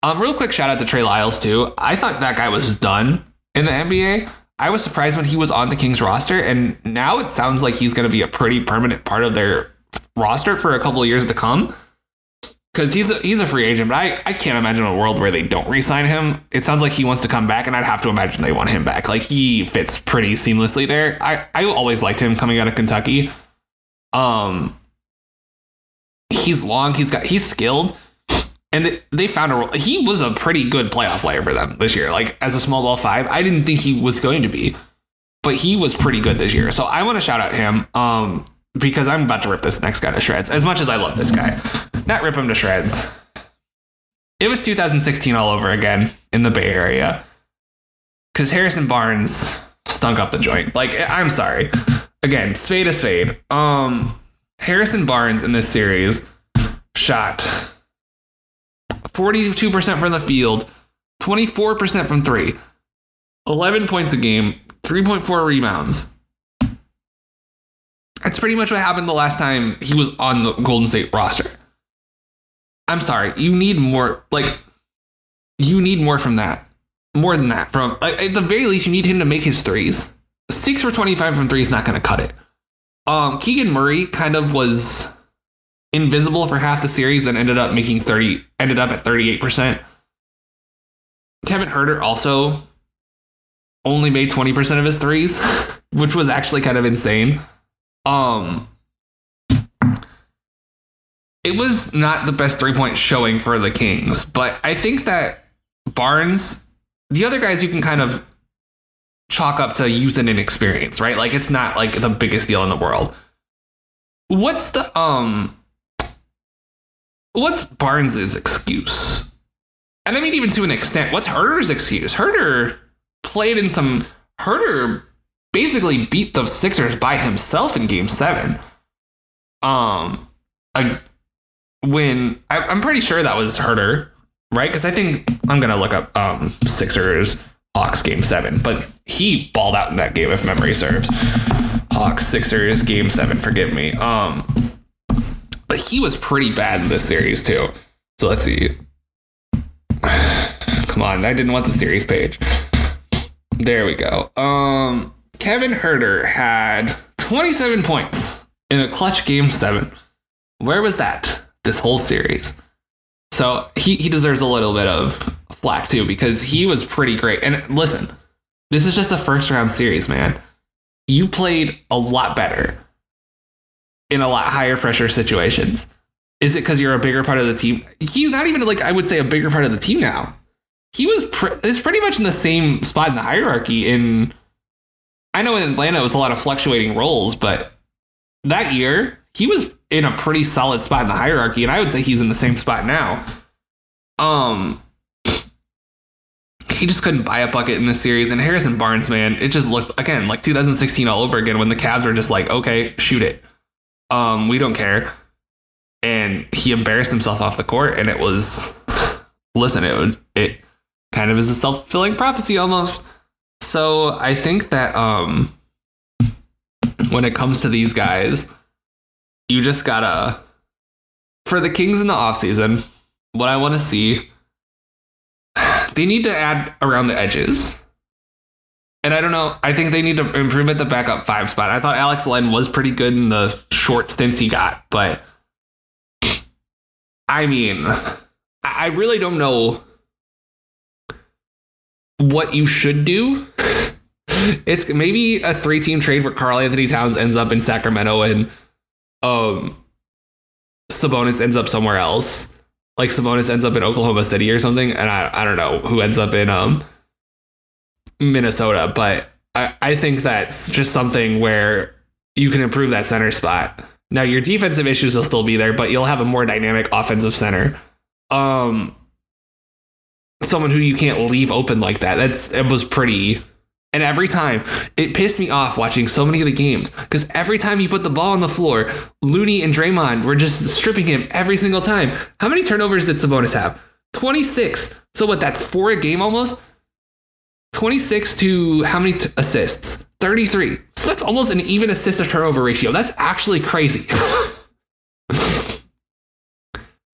Um, real quick shout out to Trey Lyles too. I thought that guy was done in the NBA. I was surprised when he was on the Kings roster, and now it sounds like he's gonna be a pretty permanent part of their roster for a couple of years to come. Because he's a, he's a free agent, but I, I can't imagine a world where they don't re-sign him. It sounds like he wants to come back, and I'd have to imagine they want him back. Like he fits pretty seamlessly there. I, I always liked him coming out of Kentucky. Um, he's long. He's got he's skilled, and they found a. role. He was a pretty good playoff player for them this year. Like as a small ball five, I didn't think he was going to be, but he was pretty good this year. So I want to shout out him. Um, because I'm about to rip this next guy to shreds. As much as I love this guy, not rip him to shreds. It was 2016 all over again in the Bay Area. Because Harrison Barnes stunk up the joint. Like, I'm sorry. Again, spade a spade. Um, Harrison Barnes in this series shot 42% from the field, 24% from three, 11 points a game, 3.4 rebounds. That's pretty much what happened the last time he was on the Golden State roster. I'm sorry, you need more. Like, you need more from that. More than that. From at the very least, you need him to make his threes. Six for 25 from three is not going to cut it. Um, Keegan Murray kind of was invisible for half the series, then ended up making 30, ended up at 38%. Kevin Huerter also only made 20% of his threes, which was actually kind of insane. Um, it was not the best three point showing for the Kings, but I think that Barnes, the other guys you can kind of chalk up to youth and inexperience, right? Like it's not like the biggest deal in the world. What's the um what's Barnes's excuse? And I mean even to an extent, what's Huerter's excuse? Huerter played in some Huerter basically beat the Sixers by himself in game seven. Um I, when I, I'm pretty sure that was Huerter, right? Because I think I'm gonna look up um Sixers Hawks game seven, but he balled out in that game if memory serves. Hawks Sixers game seven, forgive me. Um, but he was pretty bad in this series too. So let's see. Come on, I didn't want the series page. There we go. Um, Kevin Huerter had 27 points in a clutch game seven. Where was that this whole series? So he, he deserves a little bit of flack too because he was pretty great. And listen, this is just a first round series, man. You played a lot better in a lot higher pressure situations. Is it because you're a bigger part of the team? He's not even like I would say a bigger part of the team now. He was pre- is pretty much in the same spot in the hierarchy. In I know in Atlanta it was a lot of fluctuating roles, but that year he was in a pretty solid spot in the hierarchy, and I would say he's in the same spot now. Um, he just couldn't buy a bucket in this series. And Harrison Barnes, man, it just looked again like 2016 all over again when the Cavs were just like, okay, shoot it. Um, we don't care. And he embarrassed himself off the court, and it was listen, it it kind of is a self fulfilling prophecy almost. So I think that um when it comes to these guys, you just gotta for the Kings in the offseason, what I want to see they need to add around the edges. And I don't know. I think they need to improve at the backup five spot. I thought Alex Len was pretty good in the short stints he got, but I mean, I really don't know what you should do. It's maybe a three team trade where Karl-Anthony Towns ends up in Sacramento and um Sabonis ends up somewhere else like Sabonis ends up in Oklahoma City or something, and I, I don't know who ends up in um Minnesota, but I, I think that's just something where you can improve that center spot. Now your defensive issues will still be there, but you'll have a more dynamic offensive center. Um someone who you can't leave open like that. That's it was pretty and every time it pissed me off watching so many of the games because every time he put the ball on the floor, Looney and Draymond were just stripping him every single time. How many turnovers did Sabonis have? 26. So what? That's four a game almost. 26 to how many t- assists? 33. So that's almost an even assist to turnover ratio. That's actually crazy.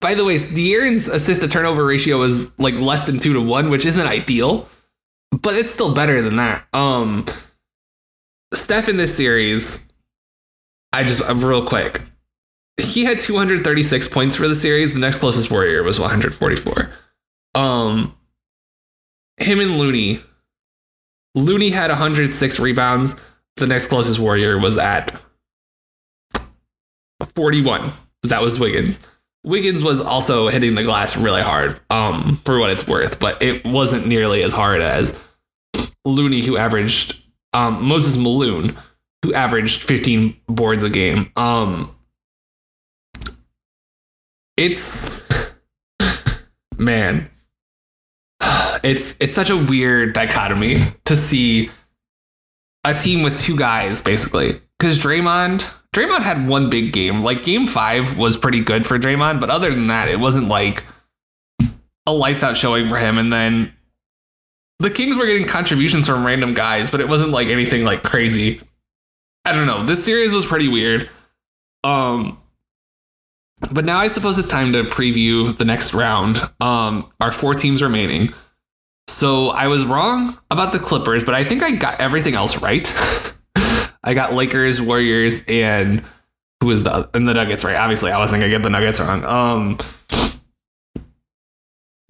By the way, De'Aaron's assist to turnover ratio is like less than two to one, which isn't ideal but it's still better than that. Um, Steph in this series, I just uh, real quick, he had 236 points for the series. The next closest Warrior was 144. Um, him and Looney. Looney had 106 rebounds. The next closest Warrior was at 41. That was Wiggins. Wiggins was also hitting the glass really hard, um, for what it's worth, but it wasn't nearly as hard as Looney, who averaged um, Moses Malone, who averaged 15 boards a game. Um, it's man, it's it's such a weird dichotomy to see a team with two guys basically because Draymond Draymond had one big game. Like game five was pretty good for Draymond, but other than that, it wasn't like a lights out showing for him. And then the Kings were getting contributions from random guys, but it wasn't like anything like crazy. I don't know. This series was pretty weird. Um But now I suppose it's time to preview the next round. Um, our four teams remaining. So I was wrong about the Clippers, but I think I got everything else right. I got Lakers, Warriors, and who is the and the Nuggets right? Obviously, I wasn't gonna get the Nuggets wrong. Um,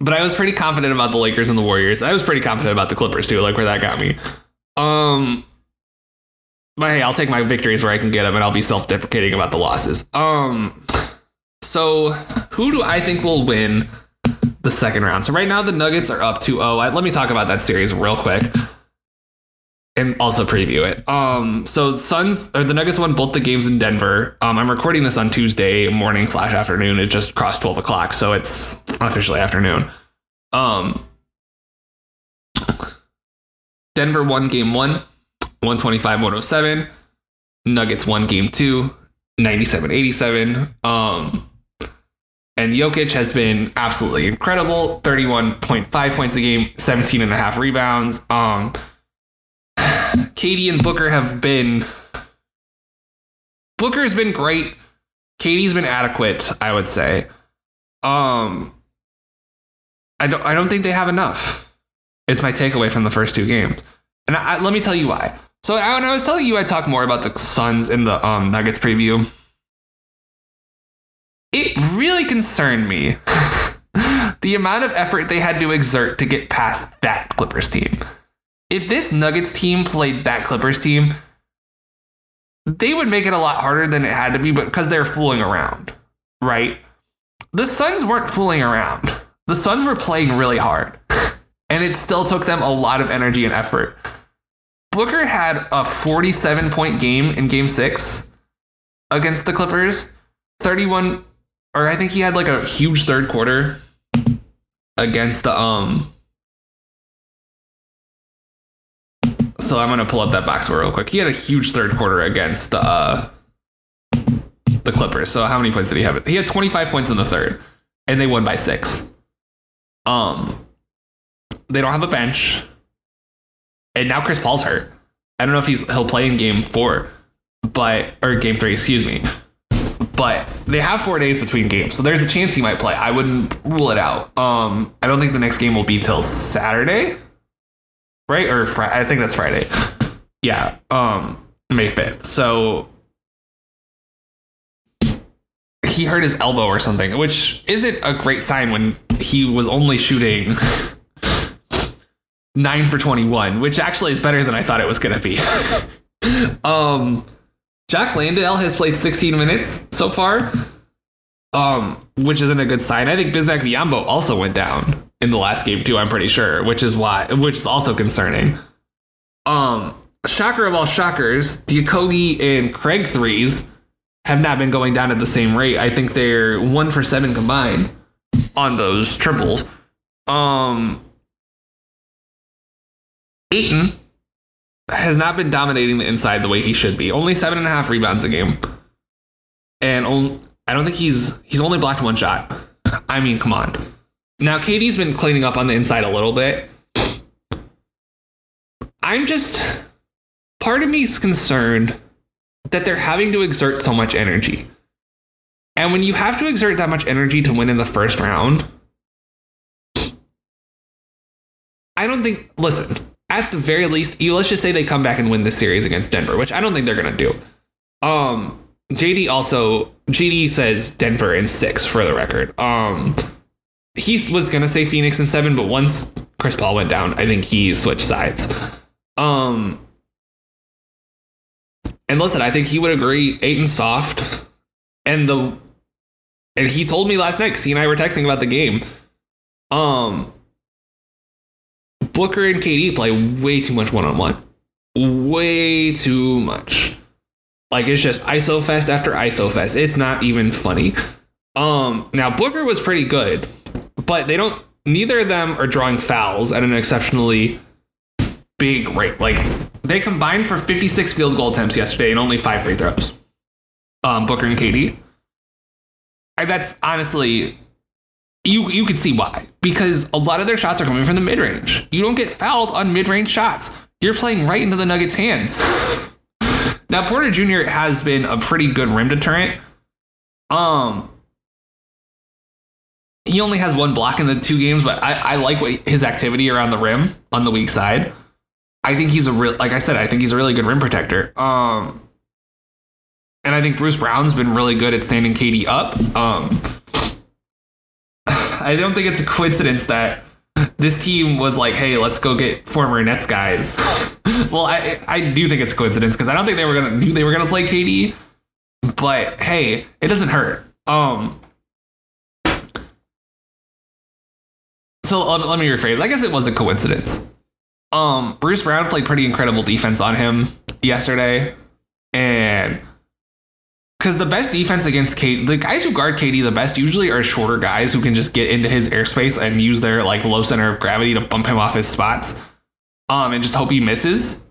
but I was pretty confident about the Lakers and the Warriors. I was pretty confident about the Clippers too, like where that got me. Um, but hey, I'll take my victories where I can get them, and I'll be self-deprecating about the losses. Um, so who do I think will win the second round? So right now the Nuggets are up 2-0. Let me talk about that series real quick and also preview it. Um, so Suns or the Nuggets won both the games in Denver. Um, I'm recording this on Tuesday morning slash afternoon. It just crossed 12 o'clock, so it's officially afternoon. Um, Denver won game one, 125 107. Nuggets won game two, 97 87. Um, and Jokic has been absolutely incredible 31.5 points a game, 17 and a half rebounds. Um, KD and Booker have been. Booker's been great. KD's been adequate, I would say. Um, I don't. I don't think they have enough. It's my takeaway from the first two games, and I, let me tell you why. So when I was telling you, I talk more about the Suns in the um, Nuggets preview. It really concerned me the amount of effort they had to exert to get past that Clippers team if this Nuggets team played that Clippers team, they would make it a lot harder than it had to be, but because they're fooling around, right? The Suns weren't fooling around. The Suns were playing really hard, and it still took them a lot of energy and effort. Booker had a 47 point game in game six against the Clippers, 31, or I think he had like a huge third quarter against the um so I'm gonna pull up that box score real quick. He had a huge third quarter against the uh, the Clippers. So how many points did he have? He had 25 points in the third, and they won by six. Um, they don't have a bench, and now Chris Paul's hurt. I don't know if he's he'll play in game four, but or game three, excuse me. But they have four days between games, so there's a chance he might play. I wouldn't rule it out. Um, I don't think the next game will be till Saturday right? Or fr- I think that's Friday. Yeah, um, May fifth. So he hurt his elbow or something, which isn't a great sign when he was only shooting nine for twenty-one, which actually is better than I thought it was going to be. um, Jock Landale has played sixteen minutes so far. Um, which isn't a good sign. I think Bismack Biyombo also went down in the last game too. I'm pretty sure, which is why, which is also concerning. Um, shocker of all shockers, the Okogie and Craig threes have not been going down at the same rate. I think they're one for seven combined on those triples. Um, has not been dominating the inside the way he should be. Only seven and a half rebounds a game, and only, I don't think he's he's only blocked one shot. I mean, come on. Now, KD's been cleaning up on the inside a little bit. I'm just, part of me is concerned that they're having to exert so much energy. And when you have to exert that much energy to win in the first round, I don't think, listen, at the very least, you, let's just say they come back and win this series against Denver, which I don't think they're to do. Um, JD also, JD says Denver in six for the record. Um, he was gonna say Phoenix in seven, but once Chris Paul went down, I think he switched sides. Um, and listen, I think he would agree. Ayton soft, and the and he told me last night because he and I were texting about the game. Um, Booker and KD play way too much one on one, way too much. Like it's just ISO fest after ISO fest. It's not even funny. Um, now Booker was pretty good but they don't. Neither of them are drawing fouls at an exceptionally big rate. Like they combined for 56 field goal attempts yesterday and only five free throws. Um, Booker and KD. And that's honestly, you you could see why because a lot of their shots are coming from the mid range. You don't get fouled on mid range shots. You're playing right into the Nuggets' hands. now Porter Jr. has been a pretty good rim deterrent. Um, he only has one block in the two games, but I, I like what, his activity around the rim on the weak side. I think he's a real, like I said, I think he's a really good rim protector. Um, and I think Bruce Brown's been really good at standing KD up. Um, I don't think it's a coincidence that this team was like, "Hey, let's go get former Nets guys." well, I I do think it's a coincidence because I don't think they were gonna knew they were gonna play KD, but hey, it doesn't hurt. Um, so let, let me rephrase. I guess it was a coincidence. Um, Bruce Brown played pretty incredible defense on him yesterday, and because the best defense against KD, the guys who guard KD the best usually are shorter guys who can just get into his airspace and use their like low center of gravity to bump him off his spots, um, and just hope he misses.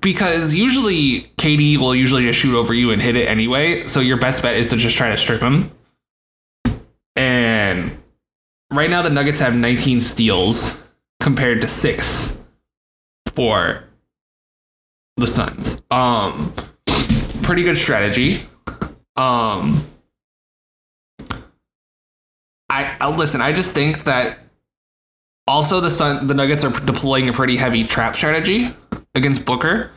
Because usually KD will usually just shoot over you and hit it anyway, so your best bet is to just try to strip him. And right now the Nuggets have 19 steals compared to six for the Suns. Um, pretty good strategy. Um, I, I listen. I just think that also the Sun, the Nuggets are deploying a pretty heavy trap strategy against Booker,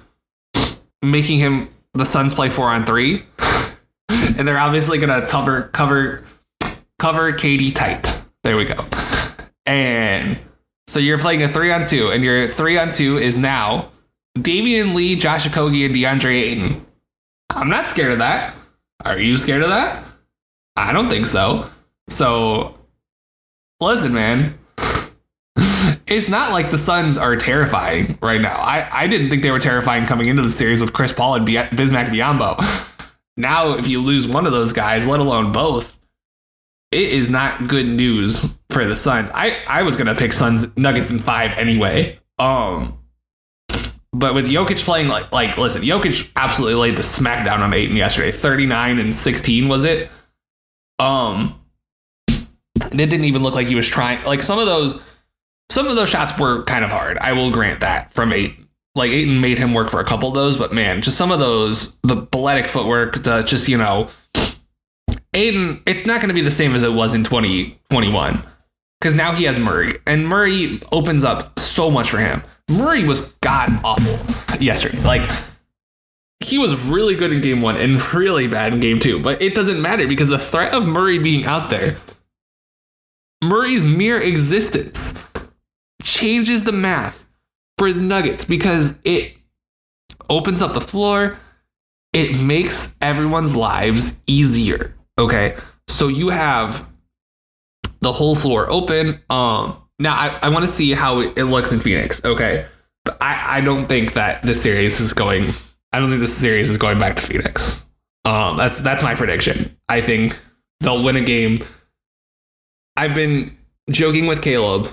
making him the Suns play four on three, and they're obviously gonna cover cover cover KD tight. There we go. And so you're playing a three on two, and your three on two is now Damion Lee, Josh Okogie, and DeAndre Ayton. I'm not scared of that. Are you scared of that? I don't think so. So, listen, man. it's not like the Suns are terrifying right now. I, I didn't think they were terrifying coming into the series with Chris Paul and Bismack Biyombo. Now, if you lose one of those guys, let alone both, it is not good news for the Suns. I, I was gonna pick Suns Nuggets in five anyway. Um, but with Jokic playing like like listen, Jokic absolutely laid the smackdown on Ayton yesterday. 39 and 16 was it? Um and it didn't even look like he was trying like some of those some of those shots were kind of hard. I will grant that from Ayton. Like Ayton made him work for a couple of those, but man, just some of those the balletic footwork, the just, you know, Ayton, it's not going to be the same as it was in 2021 because now he has Murray, and Murray opens up so much for him. Murray was god awful yesterday. Like he was really good in game one and really bad in game two. But it doesn't matter because the threat of Murray being out there, Murray's mere existence changes the math for the Nuggets because it opens up the floor. It makes everyone's lives easier. Okay. So you have the whole floor open. Um, now I, I want to see how it looks in Phoenix. Okay. But I, I don't think that this series is going I don't think this series is going back to Phoenix. Um that's that's my prediction. I think they'll win a game. I've been joking with Caleb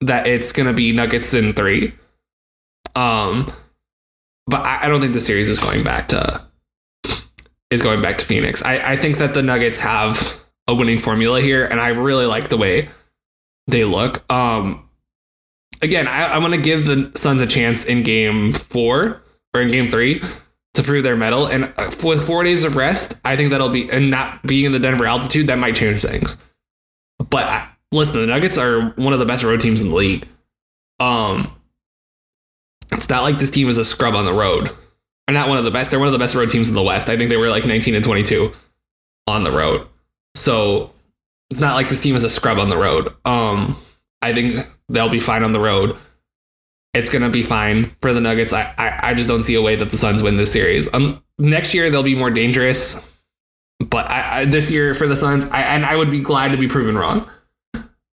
that it's gonna be Nuggets in three. Um but I, I don't think the series is going back to is going back to Phoenix. I, I think that the Nuggets have a winning formula here, and I really like the way they look. Um, again, I, I want to give the Suns a chance in game four or in game three to prove their mettle. And uh, with four days of rest, I think that'll be, and not being in the Denver altitude, that might change things. But I, listen, the Nuggets are one of the best road teams in the league. Um, it's not like this team is a scrub on the road. They're not one of the best. They're one of the best road teams in the West. I think they were like 19 and 22 on the road. So it's not like this team is a scrub on the road. Um, I think they'll be fine on the road. It's gonna be fine for the Nuggets. I I, I just don't see a way that the Suns win this series. Um, next year they'll be more dangerous, but I, I this year for the Suns, I and I would be glad to be proven wrong.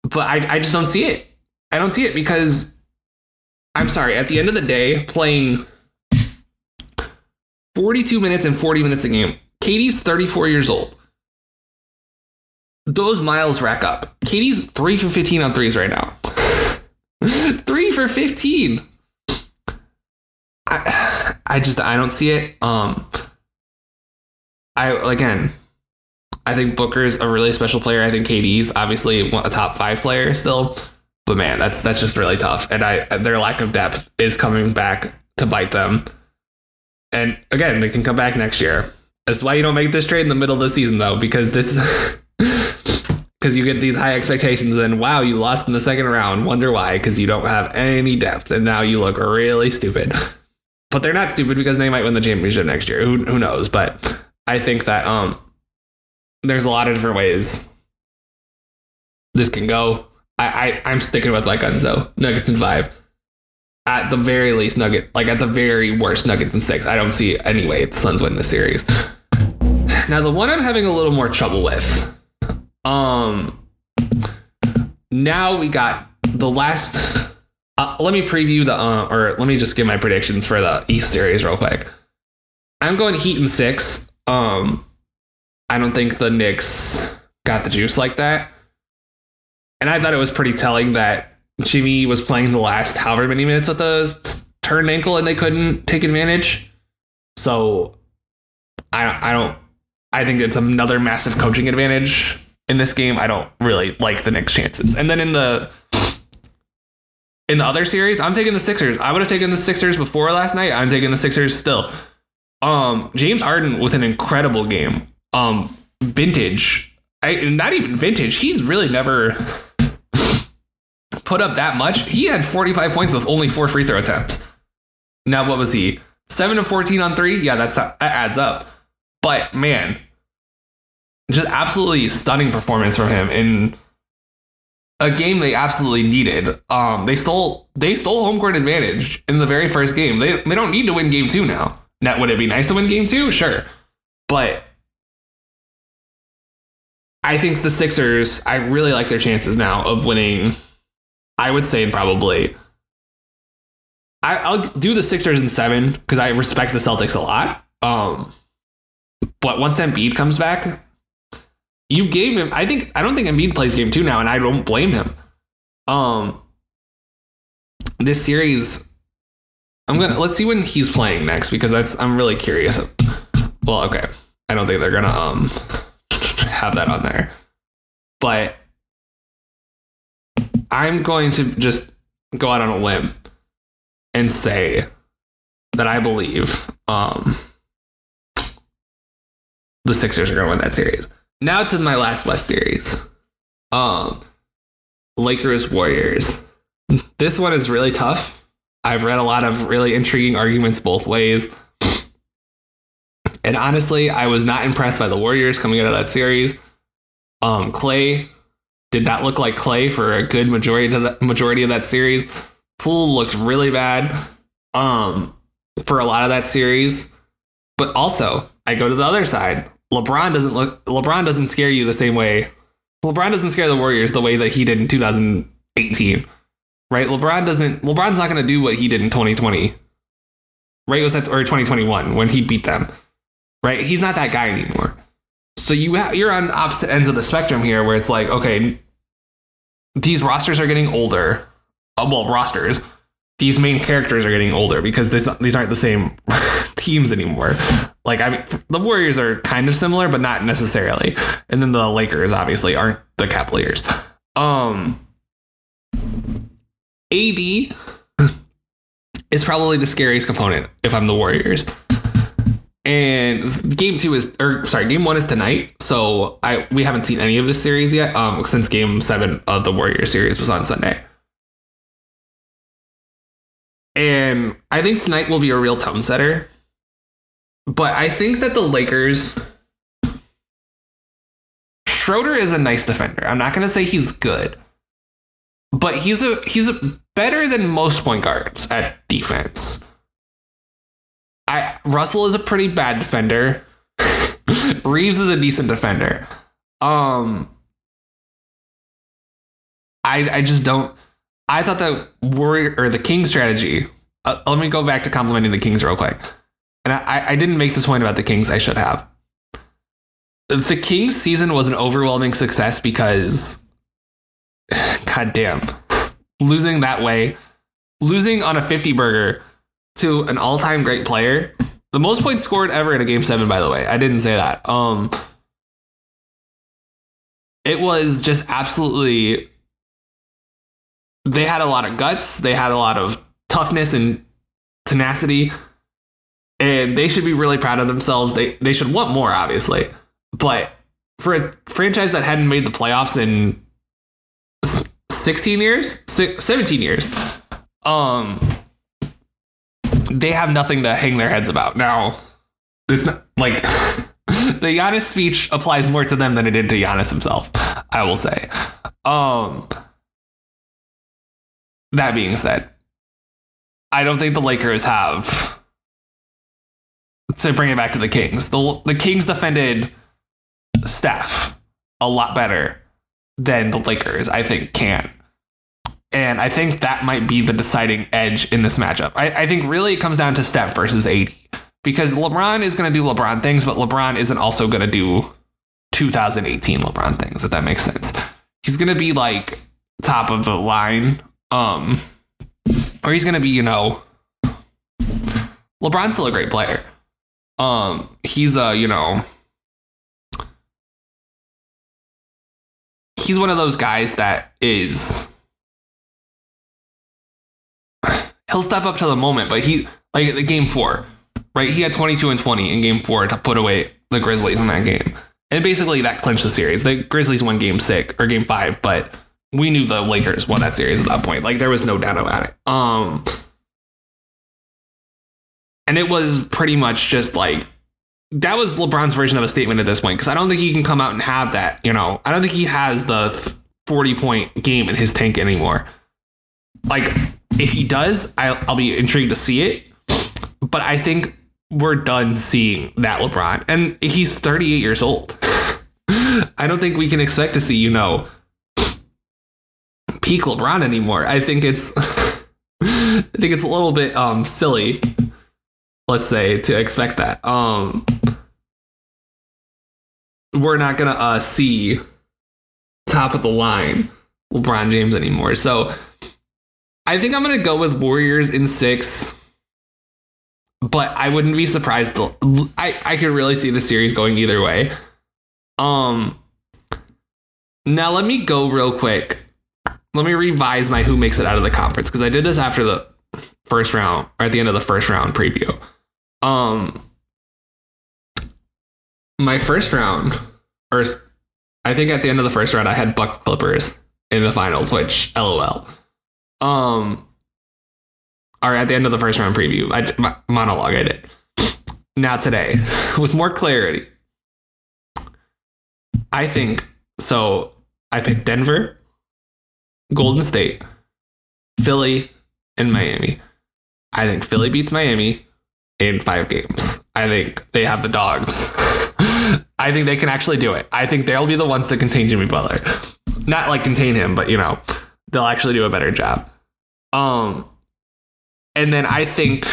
But I I just don't see it. I don't see it because I'm sorry. At the end of the day, playing 42 minutes and 40 minutes a game. KD's 34 years old those miles rack up. KD's three for 15 on threes right now. three for 15. I, I just, I don't see it. Um, I, again, I think Booker's a really special player. I think KD's obviously a top five player still. But man, that's that's just really tough. And I their lack of depth is coming back to bite them. And again, they can come back next year. That's why you don't make this trade in the middle of the season though, because this because you get these high expectations and wow you lost in the second round. Wonder why? Because you don't have any depth and now you look really stupid. But they're not stupid because they might win the championship next year. Who, who knows? But i think that um there's a lot of different ways this can go. I, I i'm sticking with my guns though nuggets in five. At the very least nugget like at the very worst nuggets in six. I don't see any way the suns win this series. Now the one i'm having a little more trouble with um, now we got the last. Uh, let me preview the, uh, or let me just give my predictions for the East series real quick. I'm going Heat in six. Um, I don't think the Knicks got the juice like that, and I thought it was pretty telling that Jimmy was playing the last however many minutes with a turned ankle and they couldn't take advantage. So, I I don't. I think it's another massive coaching advantage in this game, I don't really like the Knicks' chances. And then in the in the other series, I'm taking the Sixers. I would have taken the Sixers before last night. I'm taking the Sixers still. Um, James Harden with an incredible game. Um, vintage. I not even vintage. He's really never put up that much. He had 45 points with only four free throw attempts. Now what was he? 7 to 14 on 3? Yeah, that's that adds up. But man, just absolutely stunning performance from him in a game they absolutely needed. Um, they stole they stole home court advantage in the very first game. They they don't need to win game two now. Now, would it be nice to win game two? Sure, but I think the Sixers. I really like their chances now of winning. I would say probably. I, I'll do the Sixers in seven because I respect the Celtics a lot. Um, but once Embiid comes back, you gave him. I think I don't think Embiid plays game two now, and I don't blame him. Um, this series, I'm gonna let's see when he's playing next because that's I'm really curious. Well, okay, I don't think they're gonna um have that on there, but I'm going to just go out on a limb and say that I believe um the Sixers are to win that series. Now to my last West series. Um, Lakers Warriors. This one is really tough. I've read a lot of really intriguing arguments both ways. And honestly, I was not impressed by the Warriors coming out of that series. Um, Klay did not look like Klay for a good majority of the majority of that series. Poole looked really bad um, for a lot of that series. But also, I go to the other side. LeBron doesn't look LeBron doesn't scare you the same way. LeBron doesn't scare the Warriors the way that he did in 2018. Right? LeBron doesn't LeBron's not going to do what he did in 2020. Right? Was that or 2021 when he beat them. Right? He's not that guy anymore. So you you're on opposite ends of the spectrum here where it's like, okay, these rosters are getting older. Uh, well, rosters. These main characters are getting older because this, these aren't the same teams anymore. Like I mean, the Warriors are kind of similar, but not necessarily. And then the Lakers obviously aren't the Cavaliers. Um, AD is probably the scariest component if I'm the Warriors. And game two is, or sorry, game one is tonight. So I we haven't seen any of this series yet. Um, since game seven of the Warrior series was on Sunday. And I think tonight will be a real tone setter but I think that the Lakers. Schroeder is a nice defender. I'm not going to say he's good, but he's a he's a, better than most point guards at defense. I Russell is a pretty bad defender. Reaves is a decent defender. Um, I I just don't. I thought the Warrior or the King strategy. Uh, let me go back to complimenting the Kings real quick and I, I didn't make this point about the Kings. I should have. The Kings season was an overwhelming success because, god damn, losing that way, losing on a 50 burger to an all time great player, the most points scored ever in a game seven, by the way. I didn't say that. Um, it was just absolutely. They had a lot of guts. They had a lot of toughness and tenacity and they should be really proud of themselves. They they should want more, obviously, but for a franchise that hadn't made the playoffs in 16 years, 17 years, um, they have nothing to hang their heads about. Now, it's not like the Giannis speech applies more to them than it did to Giannis himself, I will say. Um, that being said, I don't think the Lakers have to bring it back to the Kings. The the Kings defended Steph a lot better than the Lakers, I think, can. And I think that might be the deciding edge in this matchup. I, I think really it comes down to Steph versus AD. because LeBron is going to do LeBron things, but LeBron isn't also going to do 2018 LeBron things, if that makes sense. He's going to be like top of the line. Um, or he's going to be, you know, LeBron's still a great player. Um, he's a, you know, he's one of those guys that is he'll step up to the moment, but he like the game four, right? He had 22 and 20 in game four to put away the Grizzlies in that game. And basically that clinched the series. The Grizzlies won game six or game five, but we knew the Lakers won that series at that point. Like there was no doubt about it. Um and it was pretty much just like that was LeBron's version of a statement at this point because I don't think he can come out and have that. You know, I don't think he has the 40 point game in his tank anymore. Like, if he does, I'll, I'll be intrigued to see it. But I think we're done seeing that LeBron. And he's 38 years old. I don't think we can expect to see, you know, peak LeBron anymore. I think it's I think it's a little bit um silly let's say to expect that. Um we're not to uh see top of the line LeBron James anymore. So I think I'm to go with Warriors in 6 but I wouldn't be surprised. To, I I could really see the series going either way. Um. Now let me go real quick. Let me revise my who makes it out of the conference because I did this after the first round or at the end of the first round preview. Um. My first round, or I think at the end of the first round, I had Bucks Clippers in the finals, which LOL. Um, or at the end of the first round preview, I my monologue I did. Now today, with more clarity, I think so. I picked Denver, Golden State, Philly, and Miami. I think Philly beats Miami in five games. I think they have the dogs. I think they can actually do it. I think they'll be the ones to contain Jimmy Butler. Not like contain him, but you know, they'll actually do a better job. Um, and then I think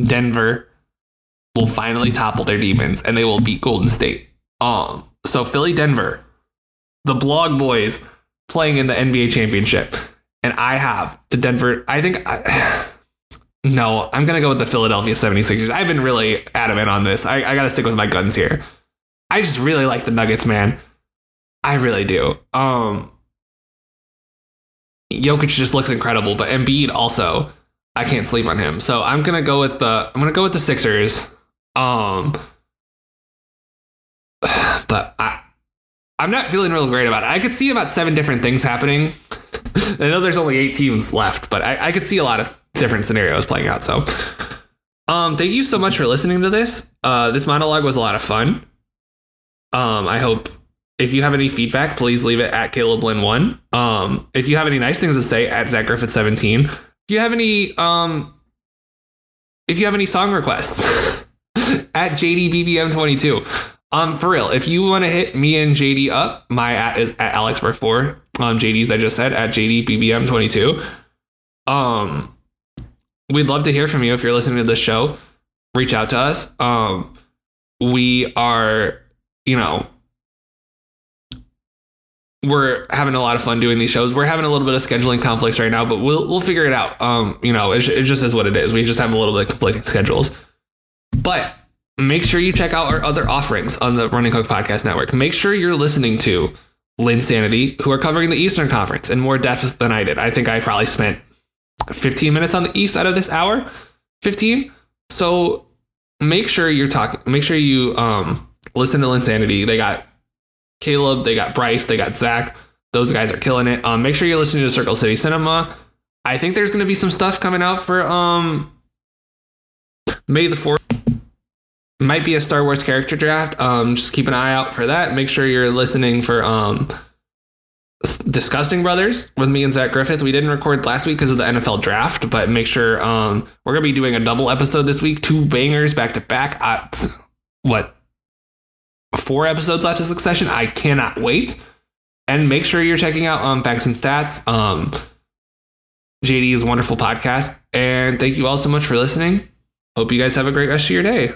Denver will finally topple their demons and they will beat Golden State. Um, so Philly, Denver, the blog boys playing in the NBA championship. And I have the Denver, I think, I, no, I'm going to go with the Philadelphia 76ers. I've been really adamant on this. I, I got to stick with my guns here. I just really like the Nuggets, man. I really do. Um, Jokic just looks incredible, but Embiid also, I can't sleep on him. So I'm gonna go with the I'm gonna go with the Sixers. Um, but I I'm not feeling real great about it. I could see about seven different things happening. I know there's only eight teams left, but I, I could see a lot of different scenarios playing out. So, um, thank you so much for listening to this. Uh, this monologue was a lot of fun. Um, I hope if you have any feedback, please leave it at Caleb Lynn one. Um, if you have any nice things to say, at Zach Griffith seventeen. If you have any, um, if you have any song requests, at JDBBM twenty two. Um, for real, if you want to hit me and JD up, my at is at Alex four. Um, JD's I just said at JDBBM twenty two. Um, we'd love to hear from you if you're listening to this show. Reach out to us. Um, we are, you know, we're having a lot of fun doing these shows. We're having a little bit of scheduling conflicts right now, but we'll we'll figure it out. Um, you know, it, it just is what it is. We just have a little bit of conflicting schedules. But make sure you check out our other offerings on the Running Hook Podcast Network. Make sure you're listening to Lynn Sanity, who are covering the Eastern Conference in more depth than I did. I think I probably spent 15 minutes on the East out of this hour, 15. So make sure you're talking. Make sure you um listen to insanity They got Caleb, they got Bryce, they got Zach. Those guys are killing it. Um, make sure you're listening to Circle City Cinema. I think there's going to be some stuff coming out for um May the fourth. Might be a Star Wars character draft. Um, just keep an eye out for that. Make sure you're listening for um Disgusting Brothers with me and Zach Griffith. We didn't record last week because of the NFL draft, but make sure um we're gonna be doing a double episode this week, two bangers back to back. At what four episodes left of Succession? I cannot wait. And make sure you're checking out um Facts and Stats. Um, JD is wonderful podcast, and thank you all so much for listening. Hope you guys have a great rest of your day.